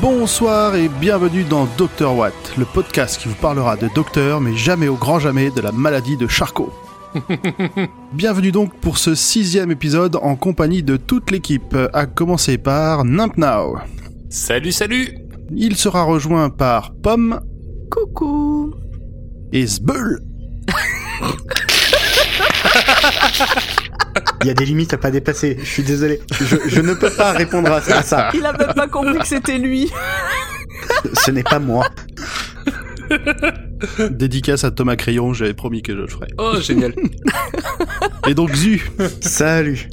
Bonsoir et bienvenue dans Dr Watt, le podcast qui vous parlera de docteur, mais jamais au grand jamais de la maladie de Charcot. bienvenue donc pour ce sixième épisode en compagnie de toute l'équipe, à commencer par Nimp Now. Salut, salut. Il sera rejoint par Pomme Coucou et Sbull. Il y a des limites à pas dépasser. Je suis désolé. Je, je ne peux pas répondre à ça. Il a même pas compris que c'était lui Ce n'est pas moi. Dédicace à Thomas Crayon, j'avais promis que je le ferais. Oh, génial Et donc Zu. Salut.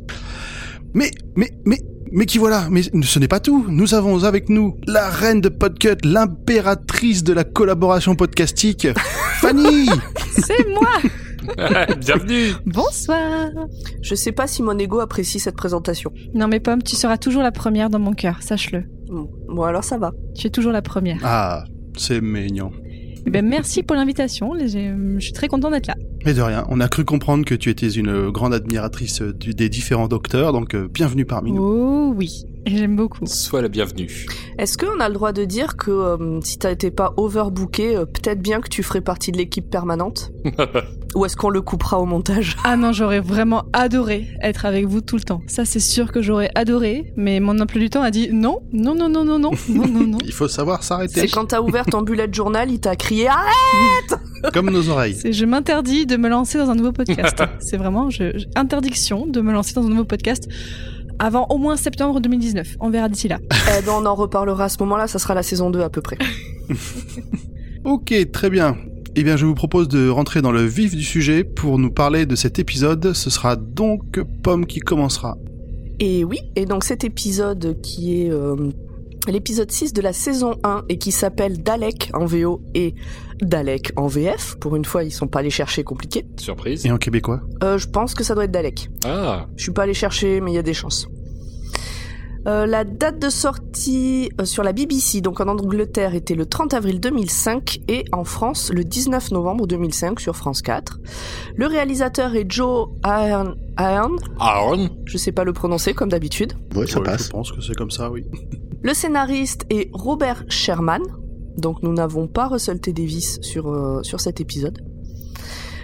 Mais, mais, mais, mais qui voilà Mais ce n'est pas tout. Nous avons avec nous la reine de Podcut, l'impératrice de la collaboration podcastique, Fanny C'est moi Bienvenue Bonsoir Je sais pas si mon ego apprécie cette présentation. Non mais Pomme, tu seras toujours la première dans mon cœur, sache-le. Bon, Bon, alors ça va. Tu es toujours la première. Ah, c'est mignon. Eh ben, merci pour l'invitation, je suis très content d'être là. Mais de rien, on a cru comprendre que tu étais une grande admiratrice des différents docteurs, donc euh, bienvenue parmi nous. Oh oui, j'aime beaucoup. Sois la bienvenue. Est-ce qu'on a le droit de dire que euh, si t'as été pas overbooké, euh, peut-être bien que tu ferais partie de l'équipe permanente Ou est-ce qu'on le coupera au montage? Ah non, j'aurais vraiment adoré être avec vous tout le temps. Ça c'est sûr que j'aurais adoré, mais mon emploi du temps a dit non, non, non, non, non, non, non, non, non. Il faut savoir s'arrêter, C'est quand t'as ouvert ton bullet journal, il t'a crié Arrête comme nos oreilles. C'est je m'interdis de me lancer dans un nouveau podcast. c'est vraiment je- interdiction de me lancer dans un nouveau podcast avant au moins septembre 2019. On verra d'ici là. Eh ben on en reparlera à ce moment-là, ça sera la saison 2 à peu près. Ok, très bien. Eh bien, je vous propose de rentrer dans le vif du sujet pour nous parler de cet épisode. Ce sera donc Pomme qui commencera. Et oui, et donc cet épisode qui est euh, l'épisode 6 de la saison 1 et qui s'appelle Dalek en VO et Dalek en VF, pour une fois ils sont pas allés chercher compliqué, Surprise. Et en québécois euh, je pense que ça doit être Dalek. Ah, Je suis pas allé chercher, mais il y a des chances. Euh, la date de sortie euh, sur la BBC, donc en Angleterre, était le 30 avril 2005 et en France le 19 novembre 2005 sur France 4. Le réalisateur est Joe Ahern, Ahern, Aaron je sais pas le prononcer comme d'habitude. Ouais, ça Ouais, passe. Je pense que c'est comme ça, oui. Le scénariste est Robert Sherman, donc nous n'avons pas Russell T. Davis sur, euh, sur cet épisode.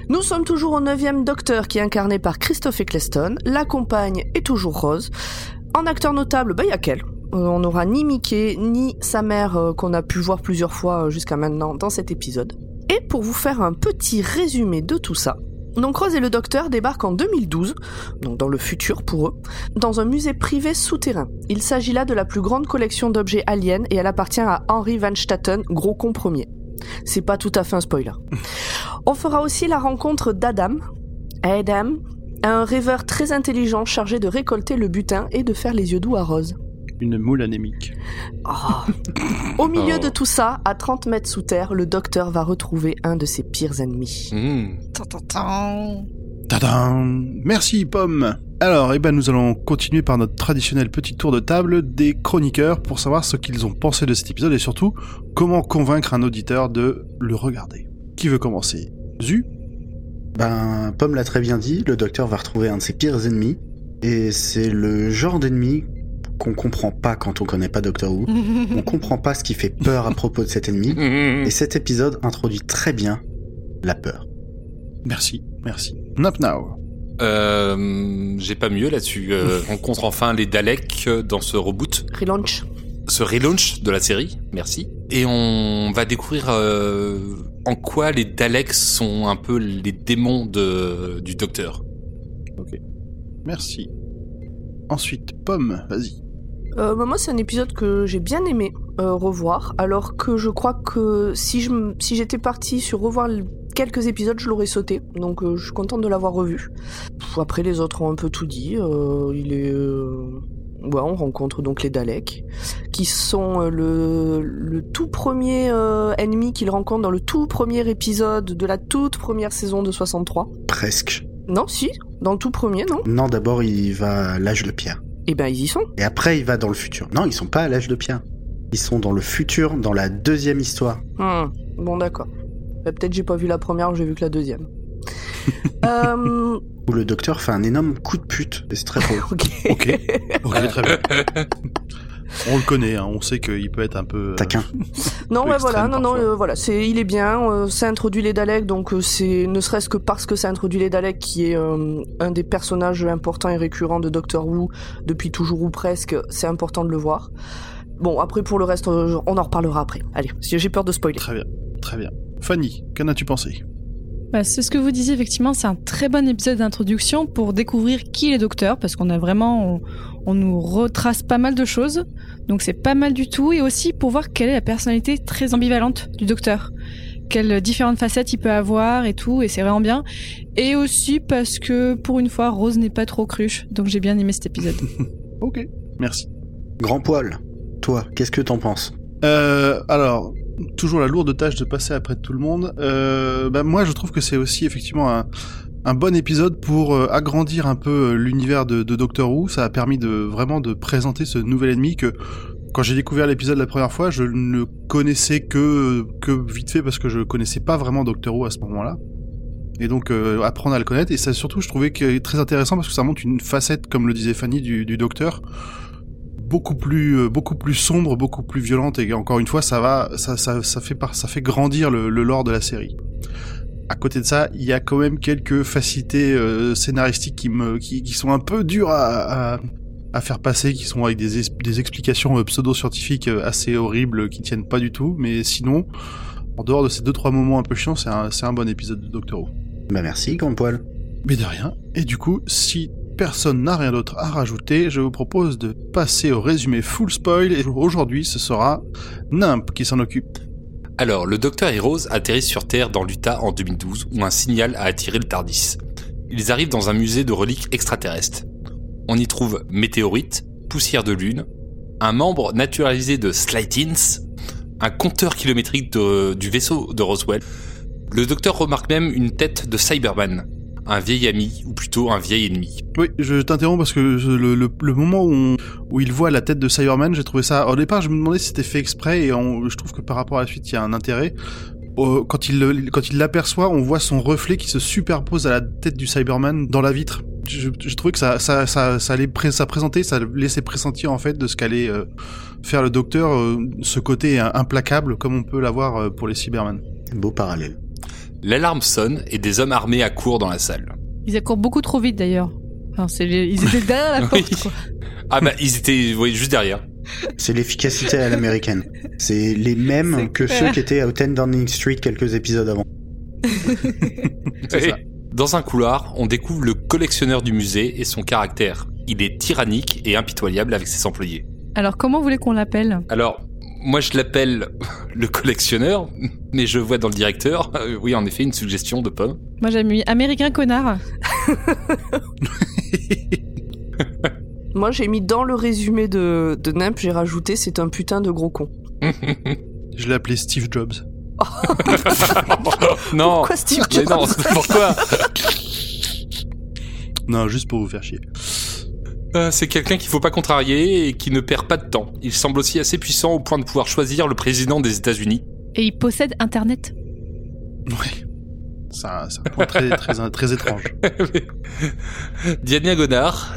Nous sommes toujours au 9 Docteur qui est incarné par Christophe Eccleston. La compagne est toujours Rose. En acteur notable, bah il y a qu'elle. Euh, on n'aura ni Mickey, ni sa mère euh, qu'on a pu voir plusieurs fois jusqu'à maintenant dans cet épisode. Et pour vous faire un petit résumé de tout ça, donc Rose et le Docteur débarquent en 2012, donc dans le futur pour eux, dans un musée privé souterrain. Il s'agit là de la plus grande collection d'objets aliens et elle appartient à Henry Van Staten, gros con premier. C'est pas tout à fait un spoiler. On fera aussi la rencontre d'Adam, Adam, un rêveur très intelligent chargé de récolter le butin et de faire les yeux doux à Rose. Une moule anémique. Oh. Au milieu Oh. de tout ça, à 30 mètres sous terre, le docteur va retrouver un de ses pires ennemis. Tan. Tadam Merci Pomme Alors, eh ben, nous allons continuer par notre traditionnel petit tour de table des chroniqueurs pour savoir ce qu'ils ont pensé de cet épisode et surtout comment convaincre un auditeur de le regarder. Qui veut commencer? Zu? Ben, Pomme l'a très bien dit, le docteur va retrouver un de ses pires ennemis. Et c'est le genre d'ennemi qu'on comprend pas quand on connaît pas Doctor Who. On comprend pas ce qui fait peur à propos de cet ennemi. Et cet épisode introduit très bien la peur. Merci, merci. Nap now. Euh, J'ai pas mieux là-dessus. Euh, on rencontre enfin les Daleks dans ce reboot, Relaunch. ce relaunch de la série. Merci. Et on va découvrir euh, en quoi les Daleks sont un peu les démons de, du Docteur. Merci. Ensuite, Pomme, vas-y. Euh, bah, moi, c'est un épisode que j'ai bien aimé euh, revoir, alors que je crois que si je m- si j'étais partie sur revoir quelques épisodes, je l'aurais sauté. Donc, euh, je suis contente de l'avoir revu. Pff, après, les autres ont un peu tout dit. Il est ouais, on rencontre donc les Daleks, qui sont le, le tout premier euh, ennemi qu'il rencontre dans le tout premier épisode de la toute première saison de 63. Presque. Non, si, dans le tout premier, non Non, d'abord il va à l'âge de pierre. Eh ben, ils y sont. Et après il va dans le futur. Non, ils sont pas à l'âge de pierre. Ils sont dans le futur, dans la deuxième histoire. Hmm, Bon, d'accord. Bah, Peut-être j'ai pas vu la première, j'ai vu que la deuxième. euh, Où le docteur fait un énorme coup de pute. Et c'est très drôle. ok. Ok. Ok, très bien. On le connaît, hein, on sait qu'il peut être un peu. euh, Taquin. Non, peu ouais, voilà, non, non, euh, voilà, c'est, il est bien. euh, ça introduit les Daleks, donc euh, c'est ne serait-ce que parce que ça introduit les Daleks, qui est euh, un des personnages importants et récurrents de Doctor Who depuis toujours ou presque. C'est important de le voir. Bon, après pour le reste, euh, on en reparlera après. Allez, j'ai peur de spoiler. Très bien, très bien. Fanny, qu'en as-tu pensé? Bah, c'est ce que vous disiez, effectivement, c'est un très bon épisode d'introduction pour découvrir qui est le docteur, parce qu'on a vraiment, on, on nous retrace pas mal de choses, donc c'est pas mal du tout, et aussi pour voir quelle est la personnalité très ambivalente du docteur, quelles différentes facettes il peut avoir et tout, et c'est vraiment bien, et aussi parce que pour une fois, Rose n'est pas trop cruche, donc j'ai bien aimé cet épisode. Ok, merci. Grand poil. Toi, qu'est-ce que t'en penses? Euh, alors, toujours la lourde tâche de passer après tout le monde. Euh, bah, moi, je trouve que c'est aussi effectivement un, bon épisode pour euh, agrandir un peu euh, l'univers de, de Doctor Who. Ça a permis de vraiment de présenter ce nouvel ennemi que quand j'ai découvert l'épisode la première fois, je ne connaissais que que vite fait parce que je connaissais pas vraiment Doctor Who à ce moment-là. Et donc euh, apprendre à le connaître et ça surtout je trouvais que très intéressant parce que ça montre une facette comme le disait Fanny du docteur beaucoup plus euh, beaucoup plus sombre, beaucoup plus violente et encore une fois ça va ça ça, ça fait par, ça fait grandir le, le lore de la série. À côté de ça, il y a quand même quelques facilités euh, scénaristiques qui me qui, qui sont un peu dures à, à à faire passer, qui sont avec des, es- des explications euh, pseudo-scientifiques euh, assez horribles, qui tiennent pas du tout, mais sinon, en dehors de ces deux trois moments un peu chiants, c'est un, c'est un bon épisode de Doctor Who. Bah merci, grand poil. Mais de rien. Et du coup, si personne n'a rien d'autre à rajouter, je vous propose de passer au résumé full spoil. Et aujourd'hui, ce sera Nimp qui s'en occupe. Alors, le docteur et Rose atterrissent sur Terre dans l'Utah en 2012 où un signal a attiré le TARDIS. Ils arrivent dans un musée de reliques extraterrestres. On y trouve météorites, poussière de lune, un membre naturalisé de Slightins, un compteur kilométrique du vaisseau de Roswell. Le docteur remarque même une tête de Cyberman, un vieil ami, ou plutôt un vieil ennemi. Oui, je t'interromps parce que je- le, le- le moment où, on- où il voit la tête de Cyberman, j'ai trouvé ça. Au départ, je me demandais si c'était fait exprès et on- je trouve que par rapport à la suite, il y a un intérêt. Euh, quand il quand il l'aperçoit, on voit son reflet qui se superpose à la tête du Cyberman dans la vitre. Je- J'ai trouvé que ça ça ça ça allait pré- ça présentait, ça laissait pressentir en fait de ce qu'allait euh, faire le docteur, euh, ce côté euh, implacable comme on peut l'avoir euh, pour les Cybermen. Beau parallèle. L'alarme sonne et des hommes armés accourent dans la salle. Ils accourent beaucoup trop vite d'ailleurs. Enfin, c'est les- Ils étaient derrière la Oui. porte, quoi. Ah bah ils étaient oui, juste derrière. C'est l'efficacité à l'américaine. C'est les mêmes que clair. ceux qui étaient à 10 Downing Street quelques épisodes avant. C'est ça. Dans un couloir, on découvre le collectionneur du musée et son caractère. Il est tyrannique et impitoyable avec ses employés. Alors, comment vous voulez qu'on l'appelle? Alors, moi je l'appelle le collectionneur, mais je vois dans le directeur, euh, oui en effet, une suggestion de pomme. Moi, j'ai mis Américain connard. Moi, j'ai mis dans le résumé de, de Nimp, j'ai rajouté c'est un putain de gros con. Je l'ai appelé Steve Jobs. non, Pourquoi Steve mais non, Jobs pourquoi Non, juste pour vous faire chier. Euh, C'est quelqu'un qu'il faut pas contrarier et qui ne perd pas de temps. Il semble aussi assez puissant au point de pouvoir choisir le président des États-Unis. Et il possède Internet. Ça, c'est un point très, très, très étrange. Diana Gonard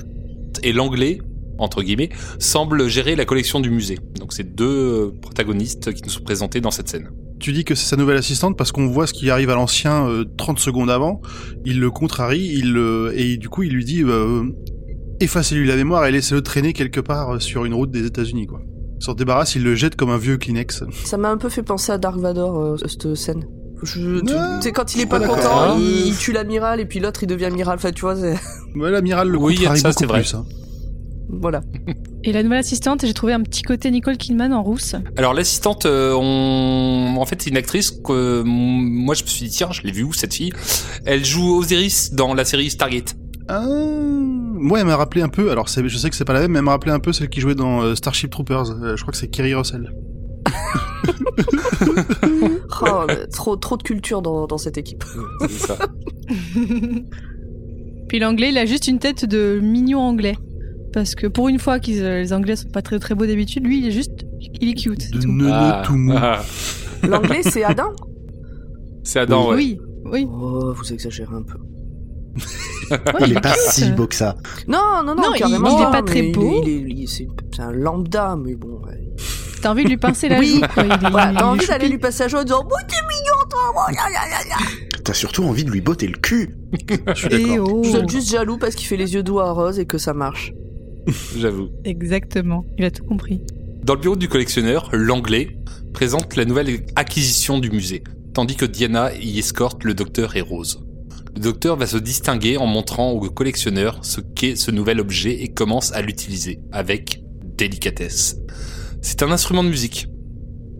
et l'anglais, entre guillemets, semblent gérer la collection du musée. Donc c'est deux euh, protagonistes qui nous sont présentés dans cette scène. Tu dis que c'est sa nouvelle assistante parce qu'on voit ce qui arrive à l'ancien euh, 30 secondes avant. Il le contrarie, il le- et du coup il lui dit euh, effacez-lui la mémoire et laissez-le traîner quelque part euh, sur une route des États-Unis quoi. Il s'en débarrasse, il le jette comme un vieux Kleenex. Ça m'a un peu fait penser à Dark Vador, euh, cette scène. Je, tu Ouais, sais, quand il est pas content, d'accord. il, il tue l'amiral et puis l'autre il devient amiral. Enfin, tu vois, c'est- Ouais, l'amiral le Oui, contrarie ça, beaucoup c'est vrai. plus. hein. voilà. Et la nouvelle assistante, j'ai trouvé un petit côté Nicole Kidman en rousse. Alors l'assistante, euh, on... en fait c'est une actrice que moi je me suis dit tiens je l'ai vue où cette fille? Elle joue Osiris dans la série Stargate. Ah, moi, elle m'a rappelé un peu. Alors, c'est- je sais que c'est pas la même, mais elle m'a rappelé un peu celle qui jouait dans euh, Starship Troopers. Euh, je crois que c'est Kerry Russell. Oh, mais trop, trop de culture dans, dans cette équipe. Ça. Puis l'anglais, il a juste une tête de mignon anglais. Parce que pour une fois que les Anglais sont pas très très beaux d'habitude, lui, il est juste il est cute. tout. Ah, tout mou. ah. L'anglais, c'est Adam? C'est Adam, ouais. Oui, oui. Oh, vous exagérez un peu. Il est pas si beau que ça. Non, non, non, Non, il- carrément. il est pas très beau. c'est un lambda, mais bon. ouais. T'as envie de lui pincer la Oui. joue, quoi. Il Voilà, t'as envie d'aller lui passer la joue en disant Oh, t'es mignon, toi oh. T'as surtout envie de lui botter le cul. Je suis d'accord. oh. Vous êtes juste jaloux parce qu'il fait les yeux doux à Rose et que ça marche. J'avoue. Exactement, il a tout compris. Dans le bureau du collectionneur, l'anglais présente la nouvelle acquisition du musée, tandis que Diana y escorte le docteur et Rose. Le docteur va se distinguer en montrant au collectionneur ce qu'est ce nouvel objet et commence à l'utiliser avec délicatesse. C'est un instrument de musique.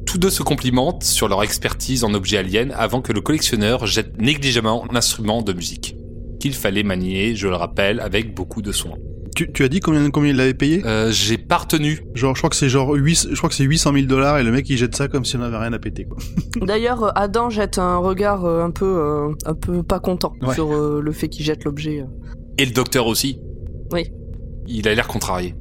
Tous deux se complimentent sur leur expertise en objets aliens avant que le collectionneur jette négligemment l'instrument de musique, qu'il fallait manier, je le rappelle, avec beaucoup de soin. Tu, tu as dit combien, combien il l'avait payé? Euh, J'ai pas retenu Genre, je crois que c'est genre 8, je crois que c'est 800 000 dollars et le mec il jette ça comme si on avait rien à péter quoi. D'ailleurs, euh, Adam jette un regard euh, un peu, un peu pas content Ouais. sur le fait qu'il jette l'objet. Et le docteur aussi. Oui. Il a l'air contrarié.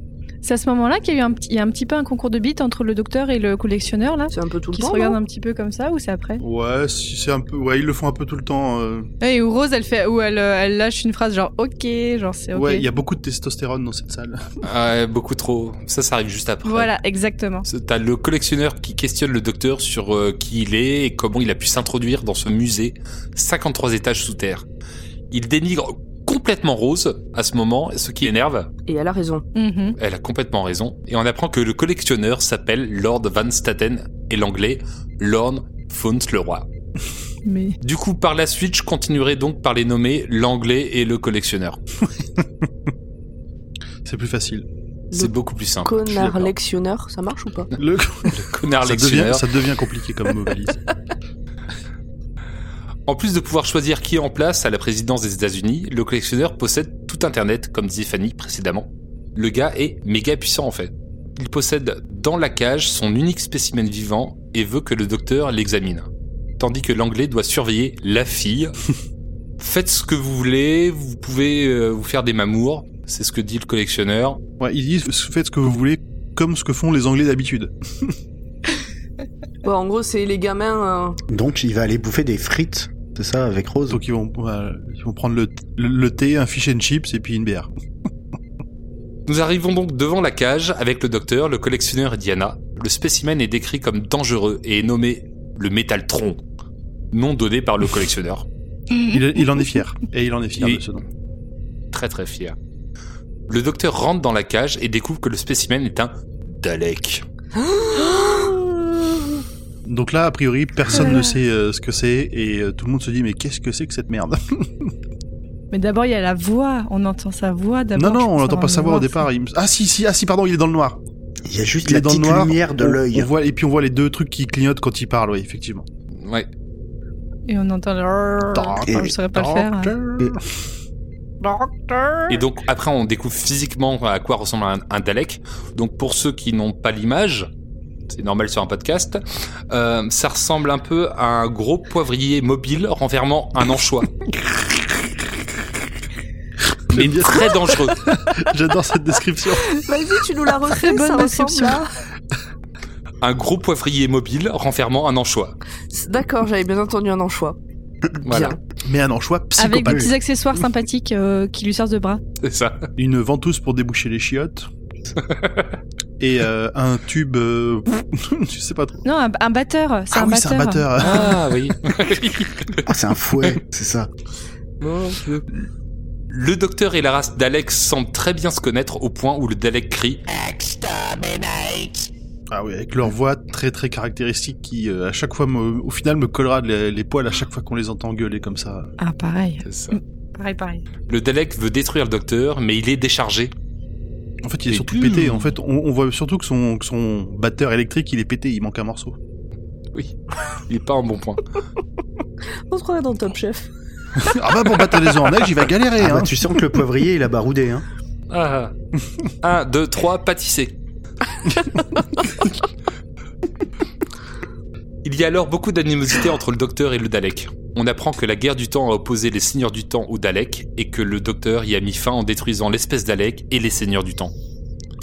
C'est à ce moment-là qu'il y a eu un petit, il y a un petit peu un concours de beats entre le docteur et le collectionneur, là C'est un peu tout le Qui temps. se regardent un petit peu comme ça, ou c'est après Ouais, si c'est un peu, ouais, ils le font un peu tout le temps. euh. Et où Rose, elle fait, où elle, euh, elle lâche une phrase genre ok, genre c'est ok. Ouais, il y a beaucoup de testostérone dans cette salle. Ouais, beaucoup trop. Ça, ça arrive juste après. Voilà, exactement. T'as le collectionneur qui questionne le docteur sur euh, qui il est et comment il a pu s'introduire dans ce musée 53 étages sous terre. Il dénigre complètement Rose à ce moment, ce qui énerve. Et elle a raison. Mhm. Elle a complètement raison. Et on apprend que le collectionneur s'appelle Lord Van Staten et l'anglais Lord Fauntleroy. Mais Du coup, par la suite, je continuerai donc par les nommer l'anglais et le collectionneur. C'est plus facile. C'est beaucoup plus simple. Connard lectionneur, ça marche ou pas? Le, Le connard ça, devient, lectionneur. ça devient compliqué comme mot valise. En plus de pouvoir choisir qui est en place à la présidence des États-Unis, le collectionneur possède tout Internet, comme disait Fanny précédemment. Le gars est méga puissant en fait. Il possède dans la cage son unique spécimen vivant et veut que le docteur l'examine. Tandis que l'anglais doit surveiller la fille. Faites ce que vous voulez, vous pouvez euh, vous faire des mamours, c'est ce que dit le collectionneur. Ouais, ils disent faites ce que vous voulez, comme ce que font les Anglais d'habitude. Ouais, en gros, c'est les gamins. euh, Donc il va aller bouffer des frites, c'est ça, avec Rose Donc ils vont, voilà, ils vont prendre le, le, le thé, un fish and chips et puis une bière. Nous arrivons donc devant la cage avec le docteur, le collectionneur et Diana. Le spécimen est décrit comme dangereux et est nommé le métaltron, nom donné par le collectionneur. Il, il en est fier. Et il en est fier Il- de ce nom. Très très fier. Le docteur rentre dans la cage et découvre que le spécimen est un Dalek. Donc là, a priori, personne ne sait euh, ce que c'est et euh, tout le monde se dit mais qu'est-ce que c'est que cette merde? Mais d'abord, il y a la voix. On entend sa voix d'abord. Non, non, on l'entend avant pas de savoir au départ. il me- Ah si, si, ah si, pardon, il est dans le noir. Il y a juste Il la est dans le petite noir. lumière de l'œil. on voit- Et puis on voit les deux trucs qui clignotent quand il parle, oui, effectivement. Ouais. Et on entend le. Enfin, je saurais pas le faire. hein. Et donc après on découvre physiquement à quoi ressemble un, un Dalek. Donc pour ceux qui n'ont pas l'image, c'est normal sur un podcast, euh, ça ressemble un peu à un gros poivrier mobile renfermant un anchois. Mais très dangereux. J'adore cette description. Vas-y, tu nous la refais, bonne ça description. à... Un gros poivrier mobile renfermant un anchois. D'accord, j'avais bien entendu un anchois. Voilà, Bien. Mais un anchois Avec psychopathe. des petits accessoires sympathiques euh, qui lui sortent de bras. c'est ça. Une ventouse pour déboucher les chiottes. et euh, un tube... euh, je sais pas trop. Non, un, un batteur. C'est Ah un oui, batteur. c'est un batteur. Ah oui. Ah, c'est un fouet, c'est ça. Le docteur et la race Dalek semblent très bien se connaître au point où le Dalek crie Ah oui, avec leur voix très très caractéristique qui, euh, à chaque fois, me- au final, me collera les, les poils à chaque fois qu'on les entend gueuler comme ça. Ah, pareil. C'est ça. Pareil, pareil. Le Dalek veut détruire le docteur, mais il est déchargé. En fait, il est Et surtout pété. En fait, on, on voit surtout que son, que son batteur électrique, il est pété, il manque un morceau. Oui, il est pas en bon point. On se croirait dans Top Chef. ah bah pour battre les neige, il va galérer. Ah bah, hein. tu sens que le poivrier, il a baroudé, hein. Ah. 1, 2, 3, pâtisser. Il y a alors beaucoup d'animosité entre le docteur et le Dalek. On apprend que la guerre du temps a opposé les seigneurs du temps aux Daleks et que le docteur y a mis fin en détruisant l'espèce Dalek et les seigneurs du temps.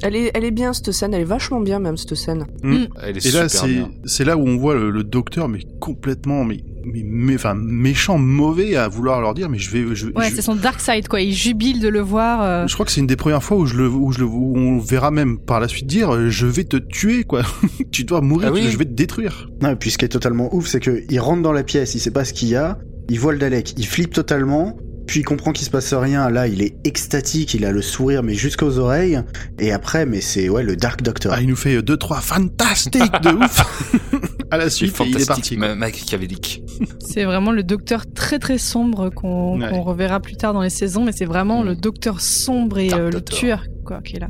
Elle est, elle est bien cette scène, elle est vachement bien même cette scène. Elle est Et là, c'est bien. c'est là où on voit le, le docteur, mais complètement, mais, mais, mais- enfin, méchant, mauvais à vouloir leur dire, mais je vais, je, Ouais, je- c'est son dark side, quoi. Il jubile de le voir. euh, je crois que c'est une des premières fois où je le, où je le, où on verra même par la suite dire, euh, je vais te tuer, quoi. tu dois mourir, Ah oui. je vais te détruire. Non, et puis ce qui est totalement ouf, c'est que il rentre dans la pièce, il sait pas ce qu'il y a, il voit le Dalek, il flippe totalement, puis il comprend qu'il se passe rien. Là, il est extatique, il a le sourire mais jusqu'aux oreilles. Et après, mais c'est ouais le Dark Doctor. Ah, il nous fait euh, deux, trois fantastiques de ouf. à la suite, il est parti. machiavélique. C'est vraiment le docteur très très sombre qu'on Ouais. reverra plus tard dans les saisons, mais c'est vraiment Mm. le docteur sombre et euh, le tueur, quoi, qui est là.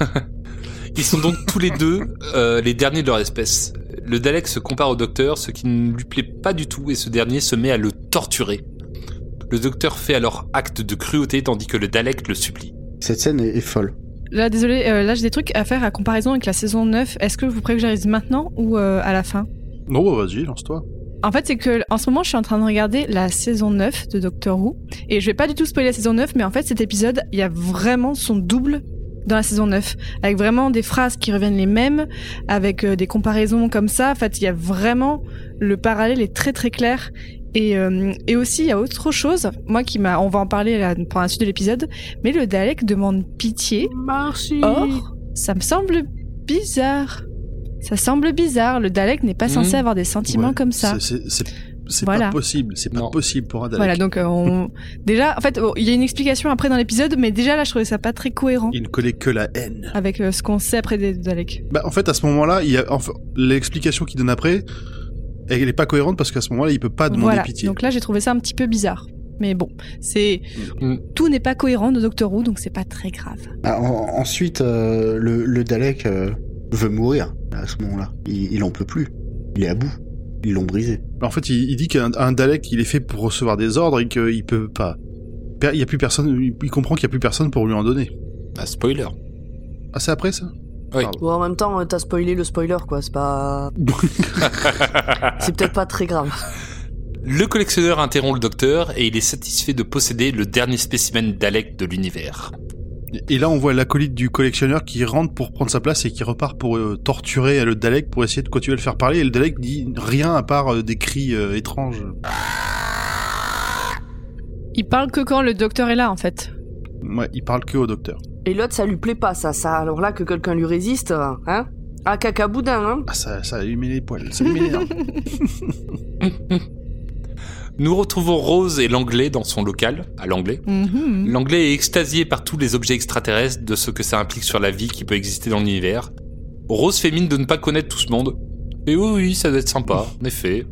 Ils sont donc tous les deux euh, les derniers de leur espèce. Le Dalek se compare au docteur, ce qui ne lui plaît pas du tout, et ce dernier se met à le torturer. Le docteur fait alors acte de cruauté tandis que le Dalek le supplie. Cette scène est, est folle. Là, désolé, euh, là j'ai des trucs à faire à comparaison avec la saison 9. Est-ce que vous préférez que j'arrive maintenant ou euh, à la fin? Non, bah, vas-y, lance-toi. En fait, c'est que en ce moment, je suis en train de regarder la saison 9 de Doctor Who. Et je vais pas du tout spoiler la saison 9, mais en fait, cet épisode, il y a vraiment son double dans la saison 9. Avec vraiment des phrases qui reviennent les mêmes, avec euh, des comparaisons comme ça. En fait, il y a vraiment. Le parallèle est très très clair. Et, euh, et aussi, il y a autre chose, moi qui m'a. On va en parler là, pendant la suite de l'épisode. Mais le Dalek demande pitié. Merci. Or, ça me semble bizarre. Ça semble bizarre. Le Dalek n'est pas censé Mhm. avoir des sentiments Ouais, comme ça. c'est- Voilà. pas possible, c'est pas Non. possible pour un Dalek. Voilà, donc euh, on... déjà, en fait, il y a une explication après dans l'épisode, mais déjà là, je trouvais ça pas très cohérent Il ne connaît que la haine. avec euh, ce qu'on sait après des Daleks. Bah, en fait, à ce moment-là, il y a, enfin, l'explication qu'il donne après, elle est pas cohérente parce qu'à ce moment-là, il peut pas demander Voilà, pitié. donc là, j'ai trouvé ça un petit peu bizarre. Mais bon, c'est Mm. tout n'est pas cohérent de Doctor Who, donc c'est pas très grave. Ah, en- ensuite, euh, le, le Dalek euh, veut mourir à ce moment-là. Il, il en peut plus. Il est à bout. Ils l'ont brisé. En fait, il, il dit qu'un un Dalek, il est fait pour recevoir des ordres et qu'il peut pas. Il y a plus personne, il il comprend qu'il y a plus personne pour lui en donner. Ah, spoiler. Ah, c'est après ça? Oui. Bon, en même temps, euh, t'as spoilé le spoiler, quoi. C'est pas. C'est peut-être pas très grave. Le collectionneur interrompt le docteur et il est satisfait de posséder le dernier spécimen Dalek de l'univers. Et là, on voit l'acolyte du collectionneur qui rentre pour prendre sa place et qui repart pour euh, torturer le Dalek pour essayer de continuer à le faire parler. Et le Dalek dit rien à part euh, des cris euh, étranges. Il parle que quand le Docteur est là, en fait. Ouais, il parle que au docteur. Et l'autre, ça lui plaît pas, ça. ça alors là, que quelqu'un lui résiste, euh, hein Ah, caca boudin, hein Ah, ça, ça lui met les poils. Ça lui m'énerve. Nous retrouvons Rose et l'anglais dans son local, à l'anglais. Mhm. L'anglais est extasié par tous les objets extraterrestres de ce que ça implique sur la vie qui peut exister dans l'univers. Rose fait mine de ne pas connaître tout ce monde. Et oui, oui, ça doit être sympa, en effet.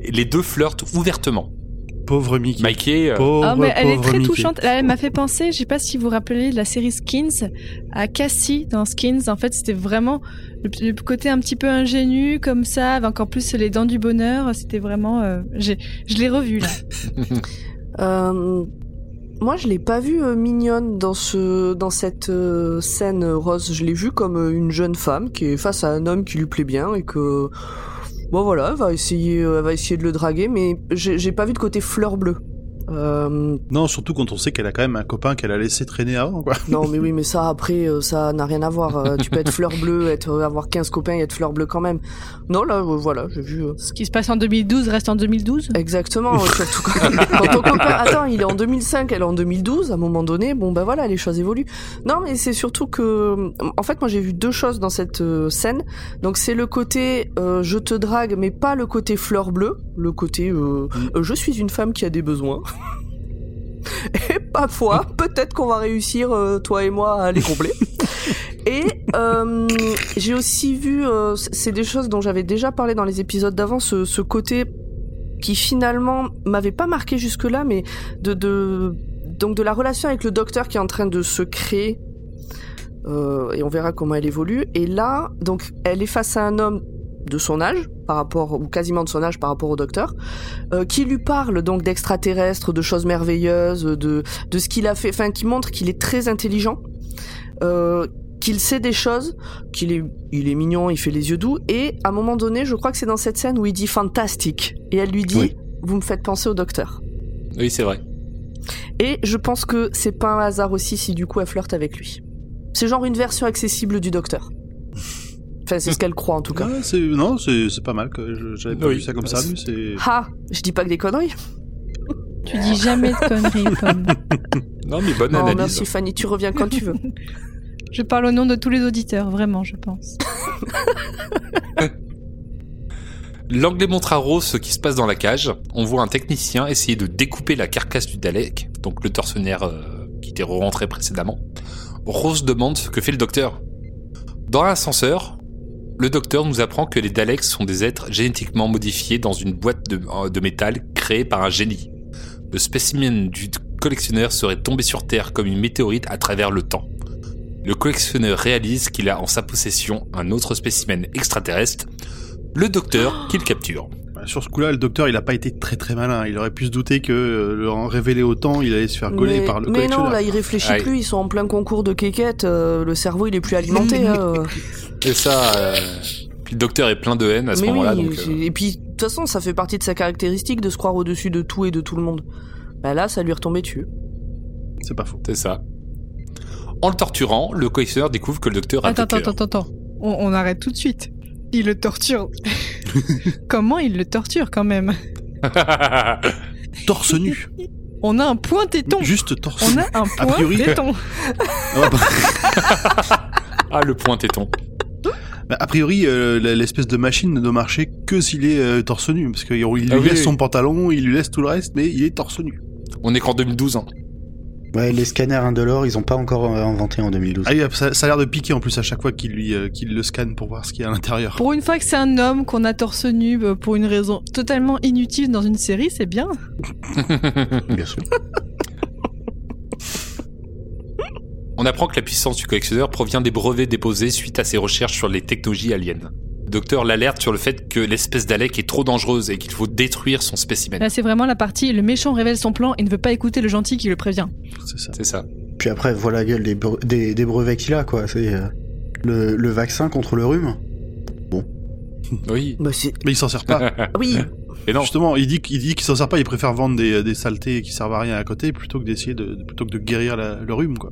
Et les deux flirtent ouvertement. Pauvre Mickey. Mikey, euh, Pauvre, Ah, mais elle est très Mickey. touchante. Là, elle m'a fait penser, je sais pas si vous vous rappelez de la série Skins, à Cassie dans Skins. En fait, c'était vraiment le, le côté un petit peu ingénu, comme ça, avec encore plus les dents du bonheur. C'était vraiment. euh, j'ai- je l'ai revu là. Euh, moi, je l'ai pas vue euh, mignonne dans ce dans cette euh, scène euh, rose. Je l'ai vue comme euh, une jeune femme qui est face à un homme qui lui plaît bien et que bon voilà, elle va essayer, euh, elle va essayer de le draguer, mais j'ai pas vu de côté fleur bleue. Euh, Non, surtout quand on sait qu'elle a quand même un copain qu'elle a laissé traîner avant, quoi. non, mais oui, mais ça après, euh, ça n'a rien à voir. Euh, tu peux être fleur bleue, être avoir 15 copains et être fleur bleue quand même. Non, là, euh, voilà, j'ai vu. Ce qui se passe en 2012 reste en 2012. Exactement, surtout quand, quand ton copain, attends, il est en 2005, elle est en 2012, à un moment donné, bon ben voilà, les choses évoluent. Non, mais c'est surtout que, en fait, moi j'ai vu deux choses dans cette euh, scène. Donc c'est le côté euh, je te drague, mais pas le côté fleur bleue, le côté euh, euh, je suis une femme qui a des besoins. Et parfois, peut-être qu'on va réussir, euh, toi et moi, à les combler. Et euh, j'ai aussi vu, euh, c'est des choses dont j'avais déjà parlé dans les épisodes d'avant, ce, ce côté qui finalement m'avait pas marqué jusque-là, mais de, de donc de la relation avec le docteur qui est en train de se créer. Euh, et on verra comment elle évolue. Et là, donc, elle est face à un homme de son âge, par rapport ou quasiment de son âge par rapport au docteur, euh, qui lui parle donc d'extraterrestres, de choses merveilleuses, de de ce qu'il a fait, enfin, qui montre qu'il est très intelligent. Euh, qu'il sait des choses, qu'il est, il est mignon, il fait les yeux doux, et à un moment donné, je crois que c'est dans cette scène où il dit fantastique, et elle lui dit, Oui. vous me faites penser au docteur. oui, c'est vrai. Et je pense que c'est pas un hasard aussi si du coup elle flirte avec lui. C'est genre une version accessible du docteur. Enfin, c'est ce qu'elle croit en tout cas. Ouais, c'est- non, c'est c'est pas mal. que je- J'avais pas Oui. vu ça comme ça, mais c'est. Ha Je dis pas que des conneries. Tu dis jamais de conneries, Pomme. Non, mais bonne Non, analyse. merci Fanny, tu reviens quand tu veux. Je parle au nom de tous les auditeurs, vraiment, je pense. L'anglais montre à Rose ce qui se passe dans la cage. On voit un technicien essayer de découper la carcasse du Dalek, donc le tortionnaire euh, qui était rentré précédemment. Rose demande ce que fait le docteur. Dans l'ascenseur, le docteur nous apprend que les Daleks sont des êtres génétiquement modifiés dans une boîte de, euh, de métal créée par un génie. Le spécimen du collectionneur serait tombé sur Terre comme une météorite à travers le temps. Le collectionneur réalise qu'il a en sa possession un autre spécimen extraterrestre, le docteur qu'il capture. Bah, Sur ce coup-là, le docteur, il a pas été très très malin. Il aurait pu se douter que euh, le en révéler autant, il allait se faire gauler mais, par le mais non, collectionneur. là, il réfléchit plus, ils sont en plein concours de quéquettes, euh, le cerveau, il est plus alimenté. hein, euh. Et ça, euh, puis le docteur est plein de haine à ce moment-là. oui, euh, et puis, de toute façon, ça fait partie de sa caractéristique de se croire au-dessus de tout et de tout le monde. Bah là, ça lui est retombé dessus. C'est pas faux. c'est ça. En le torturant, le collectionneur découvre que le docteur a Attends, attends, attends, attends. On, on arrête tout de suite. Il le torture. Comment il le torture quand même? Torse nu. On a un point téton. Juste torse On nu. a un point téton. Ah, bah, ah, le point téton. Bah, a priori, euh, l'espèce de machine ne doit marcher que s'il est euh, torse nu. Parce qu'il lui Ah oui, laisse oui. son pantalon, il lui laisse tout le reste, mais il est torse nu. On est qu'en 2012. Hein. Ouais, les scanners indolores, ils ont pas encore euh, inventé en 2012. Ah, oui, ça, ça a l'air de piquer en plus à chaque fois qu'il lui euh, qu'il le scanne pour voir ce qu'il y a à l'intérieur. Pour une fois que c'est un homme qu'on a torse nu pour une raison totalement inutile dans une série, c'est bien. Bien sûr. On apprend que la puissance du collectionneur provient des brevets déposés suite à ses recherches sur les technologies aliens. Le docteur l'alerte sur le fait que l'espèce Dalek est trop dangereuse et qu'il faut détruire son spécimen. Là, c'est vraiment la partie le méchant révèle son plan et ne veut pas écouter le gentil qui le prévient. C'est ça. C'est ça. Puis après, voilà la gueule des, bre- des, des brevets qu'il a, quoi. C'est euh, le, le vaccin contre le rhume. Oui. Bah c'est... Mais il s'en sert pas. Oui, Et non. Justement, il dit qu'il dit qu'il s'en sert pas, il préfère vendre des, des saletés qui servent à rien à côté plutôt que d'essayer de, plutôt que de guérir la- le rhume, quoi.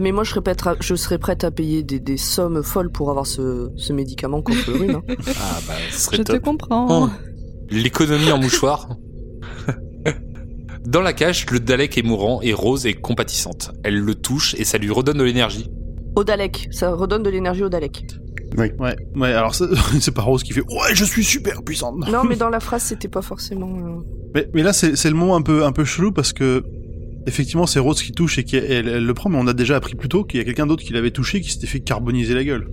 mais moi je serais prête à, je serais prête à payer des, des sommes folles pour avoir ce, ce médicament contre le rhume. hein. Ah bah, ce serait Je te comprends. Oh. L'économie en mouchoir. Dans la cage, le Dalek est mourant et Rose est compatissante. Elle le touche et ça lui redonne de l'énergie. Au Dalek, ça redonne de l'énergie au Dalek. Ouais, ouais, alors c'est pas Rose qui fait Ouais, je suis super puissante. Non, mais dans la phrase, c'était pas forcément. euh, Mais, mais là, c'est le moment un peu, un peu chelou parce que, effectivement, c'est Rose qui touche et qui elle, elle le prend, mais on a déjà appris plus tôt qu'il y a quelqu'un d'autre qui l'avait touché qui s'était fait carboniser la gueule.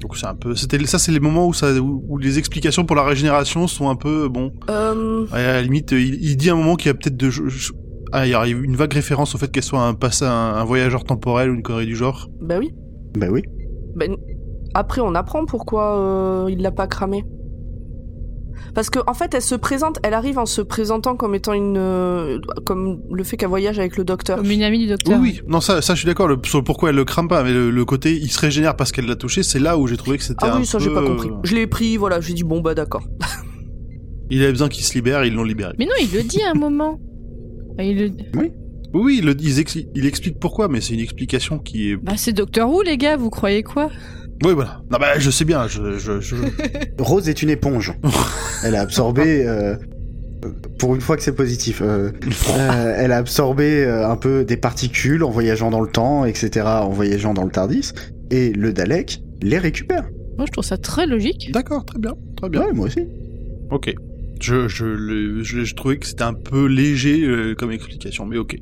Donc c'est un peu, c'était ça, c'est les moments où ça, où, où les explications pour la régénération sont un peu bon. Euh, Ouais, à la limite, il, il dit à un moment qu'il y a peut-être de, je- ah, il y a une vague référence au fait qu'elle soit un un, un voyageur temporel ou une connerie du genre. bah oui. Bah oui. Ben, après, on apprend pourquoi euh, il l'a pas cramé. Parce que en fait, elle se présente, elle arrive en se présentant comme étant une, euh, comme le fait qu'elle voyage avec le docteur. Comme une amie du Oui, docteur. oui, non, ça, ça, je suis d'accord. Sur le pourquoi elle le crame pas, mais le, le côté, il se régénère parce qu'elle l'a touché, c'est là où j'ai trouvé que c'était Ah un oui, ça peu, j'ai pas compris. Je l'ai pris, voilà, j'ai dit bon bah d'accord. Il avait besoin qu'il se libère, et ils l'ont libéré. Mais non, il le dit à un moment. Il le- Oui, oui, il, le- il expli- il explique pourquoi, mais c'est une explication qui est. Bah, c'est Docteur Who, les gars, vous croyez quoi? Oui, voilà. Non, bah, je sais bien. Je, je, je- Rose est une éponge. elle a absorbé. euh, pour une fois que c'est positif, euh, euh, elle a absorbé euh, un peu des particules en voyageant dans le temps, etc., en voyageant dans le Tardis, et le Dalek les récupère. Moi, je trouve ça très logique. D'accord, très bien, très bien. Ouais, moi aussi. Ok. Je, je, le- je, je trouvais que c'était un peu léger euh, comme explication, mais ok.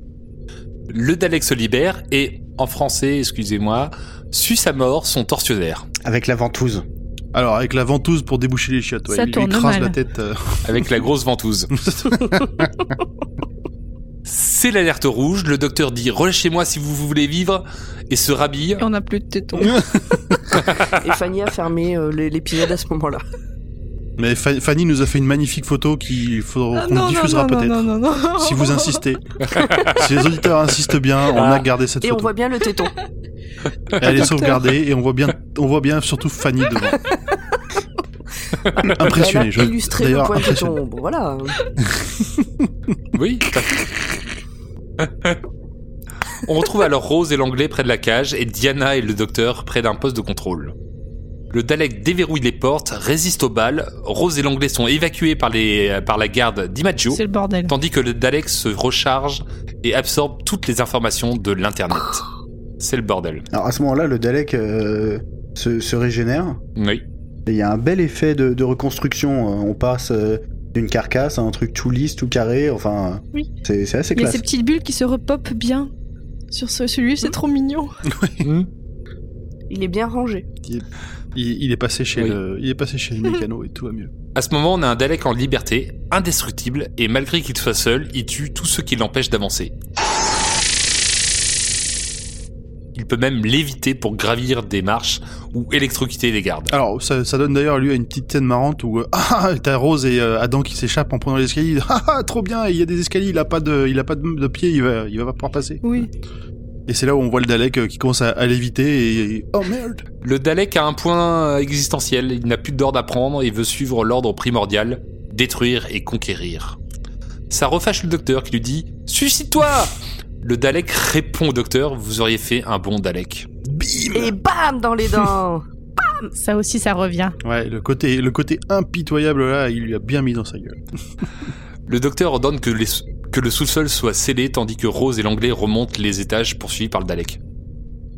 Le Dalek se libère et, en français, excusez-moi, suce à mort son tortionnaire. Avec la ventouse. Alors, avec la ventouse pour déboucher les chiottes, ouais, Ça il lui tourne écrase mal. la tête. euh. avec la grosse ventouse. C'est l'alerte rouge, le docteur dit relâchez-moi si vous voulez vivre et se rhabille. Et on n'a plus de tétons. Et Fanny a fermé euh, l'é- l'épisode à ce moment-là. Mais Fa- Fanny nous a fait une magnifique photo qu'il faudra Ah, qu'on diffusera non, peut-être. non, non, non, non. Si vous insistez. si les auditeurs insistent bien, on a gardé cette Et on photo. voit bien le téton. Elle est sauvegardée et on voit bien, on voit bien surtout Fanny devant. Impressionné. Je- illustré le point de téton. Bon, voilà. Oui. On retrouve alors Rose et l'anglais près de la cage et Diana et le docteur près d'un poste de contrôle. Le Dalek déverrouille les portes, résiste aux balles, Rose et l'anglais sont évacués par, les, par la garde d'Imaggio, C'est le bordel. tandis que le Dalek se recharge et absorbe toutes les informations de l'Internet. C'est le bordel. Alors à ce moment-là, le Dalek euh, se, se régénère. Oui. Et il y a un bel effet de, de reconstruction. Euh, On passe euh, d'une carcasse à un truc tout lisse, tout carré. Enfin, Oui. c'est c'est assez Il y a classe. ces petites bulles qui se repopent bien sur ce, celui, c'est trop mignon. Il est bien rangé. Il, il est passé chez Oui. le, il est passé chez le mécano et tout va mieux. À ce moment, on a un Dalek en liberté, indestructible, et malgré qu'il soit seul, il tue tous ceux qui l'empêchent d'avancer. Il peut même l'éviter pour gravir des marches ou électrocuter les gardes. Alors, ça, ça donne d'ailleurs lieu à une petite scène marrante où euh, ah, t'as Rose et euh, Adam qui s'échappent en prenant l'escalier. Ah, ah, trop bien, il y a des escaliers, il a pas de, il a pas de, de pied, il va, il va pas pouvoir passer. Oui. Et c'est là où on voit le Dalek euh, qui commence à, à l'éviter et, oh merde. Le Dalek a un point existentiel, il n'a plus d'ordre à prendre et veut suivre l'ordre primordial, détruire et conquérir. Ça refâche le docteur qui lui dit « Suicide-toi !» Le Dalek répond au docteur « Vous auriez fait un bon Dalek. Et bam dans les dents Ça aussi, ça revient. Ouais, le côté, le côté impitoyable là, il lui a bien mis dans sa gueule. » Le docteur ordonne que, les- que le sous-sol soit scellé tandis que Rose et l'anglais remontent les étages poursuivis par le Dalek.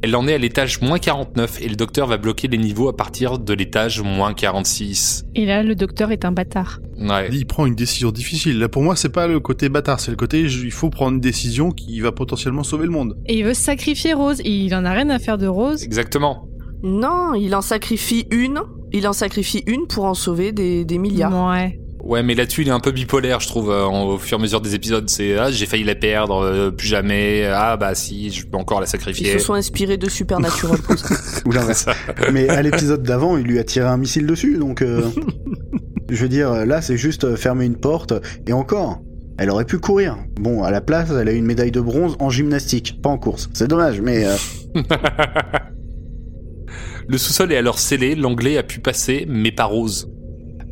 Elle en est à l'étage moins 49 et le docteur va bloquer les niveaux à partir de l'étage moins 46. Et là, le docteur est un bâtard. Ouais. Il prend une décision difficile. Là, pour moi, c'est pas le côté bâtard, c'est le côté il faut prendre une décision qui va potentiellement sauver le monde. Et il veut sacrifier Rose. Et il en a rien à faire de Rose. Exactement. Non, il en sacrifie une. Il en sacrifie une pour en sauver des, des milliards. Ouais. Ouais, mais là-dessus, il est un peu bipolaire, je trouve, euh, au fur et à mesure des épisodes. C'est ah, j'ai failli la perdre, euh, plus jamais. Ah bah si, je peux encore la Ils sacrifier. se sont inspirés de Supernatural. pour ça. Ou l'inverse. Mais à l'épisode d'avant, il lui a tiré un missile dessus, donc. euh, je veux dire, là, c'est juste fermer une porte. Et encore, elle aurait pu courir. Bon, à la place, elle a eu une médaille de bronze en gymnastique, pas en course. C'est dommage, mais. euh, Le sous-sol est alors scellé, l'anglais a pu passer, mais pas Rose.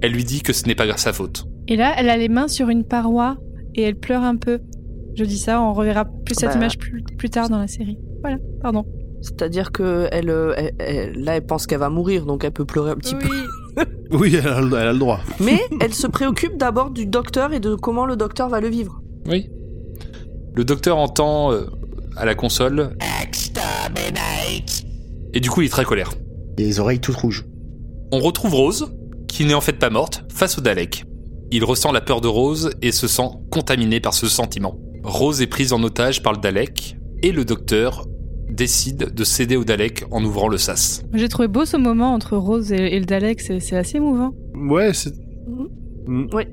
Elle lui dit que ce n'est pas sa faute. Et là, elle a les mains sur une paroi et elle pleure un peu. Je dis ça, on reverra plus cette Bah. image plus, plus tard dans la série. Voilà, pardon. C'est-à-dire que elle, euh, elle- elle- là, elle pense qu'elle va mourir, donc elle peut pleurer un petit peu. Oui, elle a, le- elle a le droit. Mais elle se préoccupe d'abord du docteur et de comment le docteur va le vivre. Oui. Le docteur entend euh, à la console. Et du coup, il est très colère. Les oreilles toutes rouges. On retrouve Rose, qui n'est en fait pas morte, face au Dalek. Il ressent la peur de Rose et se sent contaminé par ce sentiment. Rose est prise en otage par le Dalek et le docteur décide de céder au Dalek en ouvrant le sas. J'ai trouvé beau ce moment entre Rose et, et le Dalek, c'est assez émouvant. Ouais, c'est. Mm. Oui.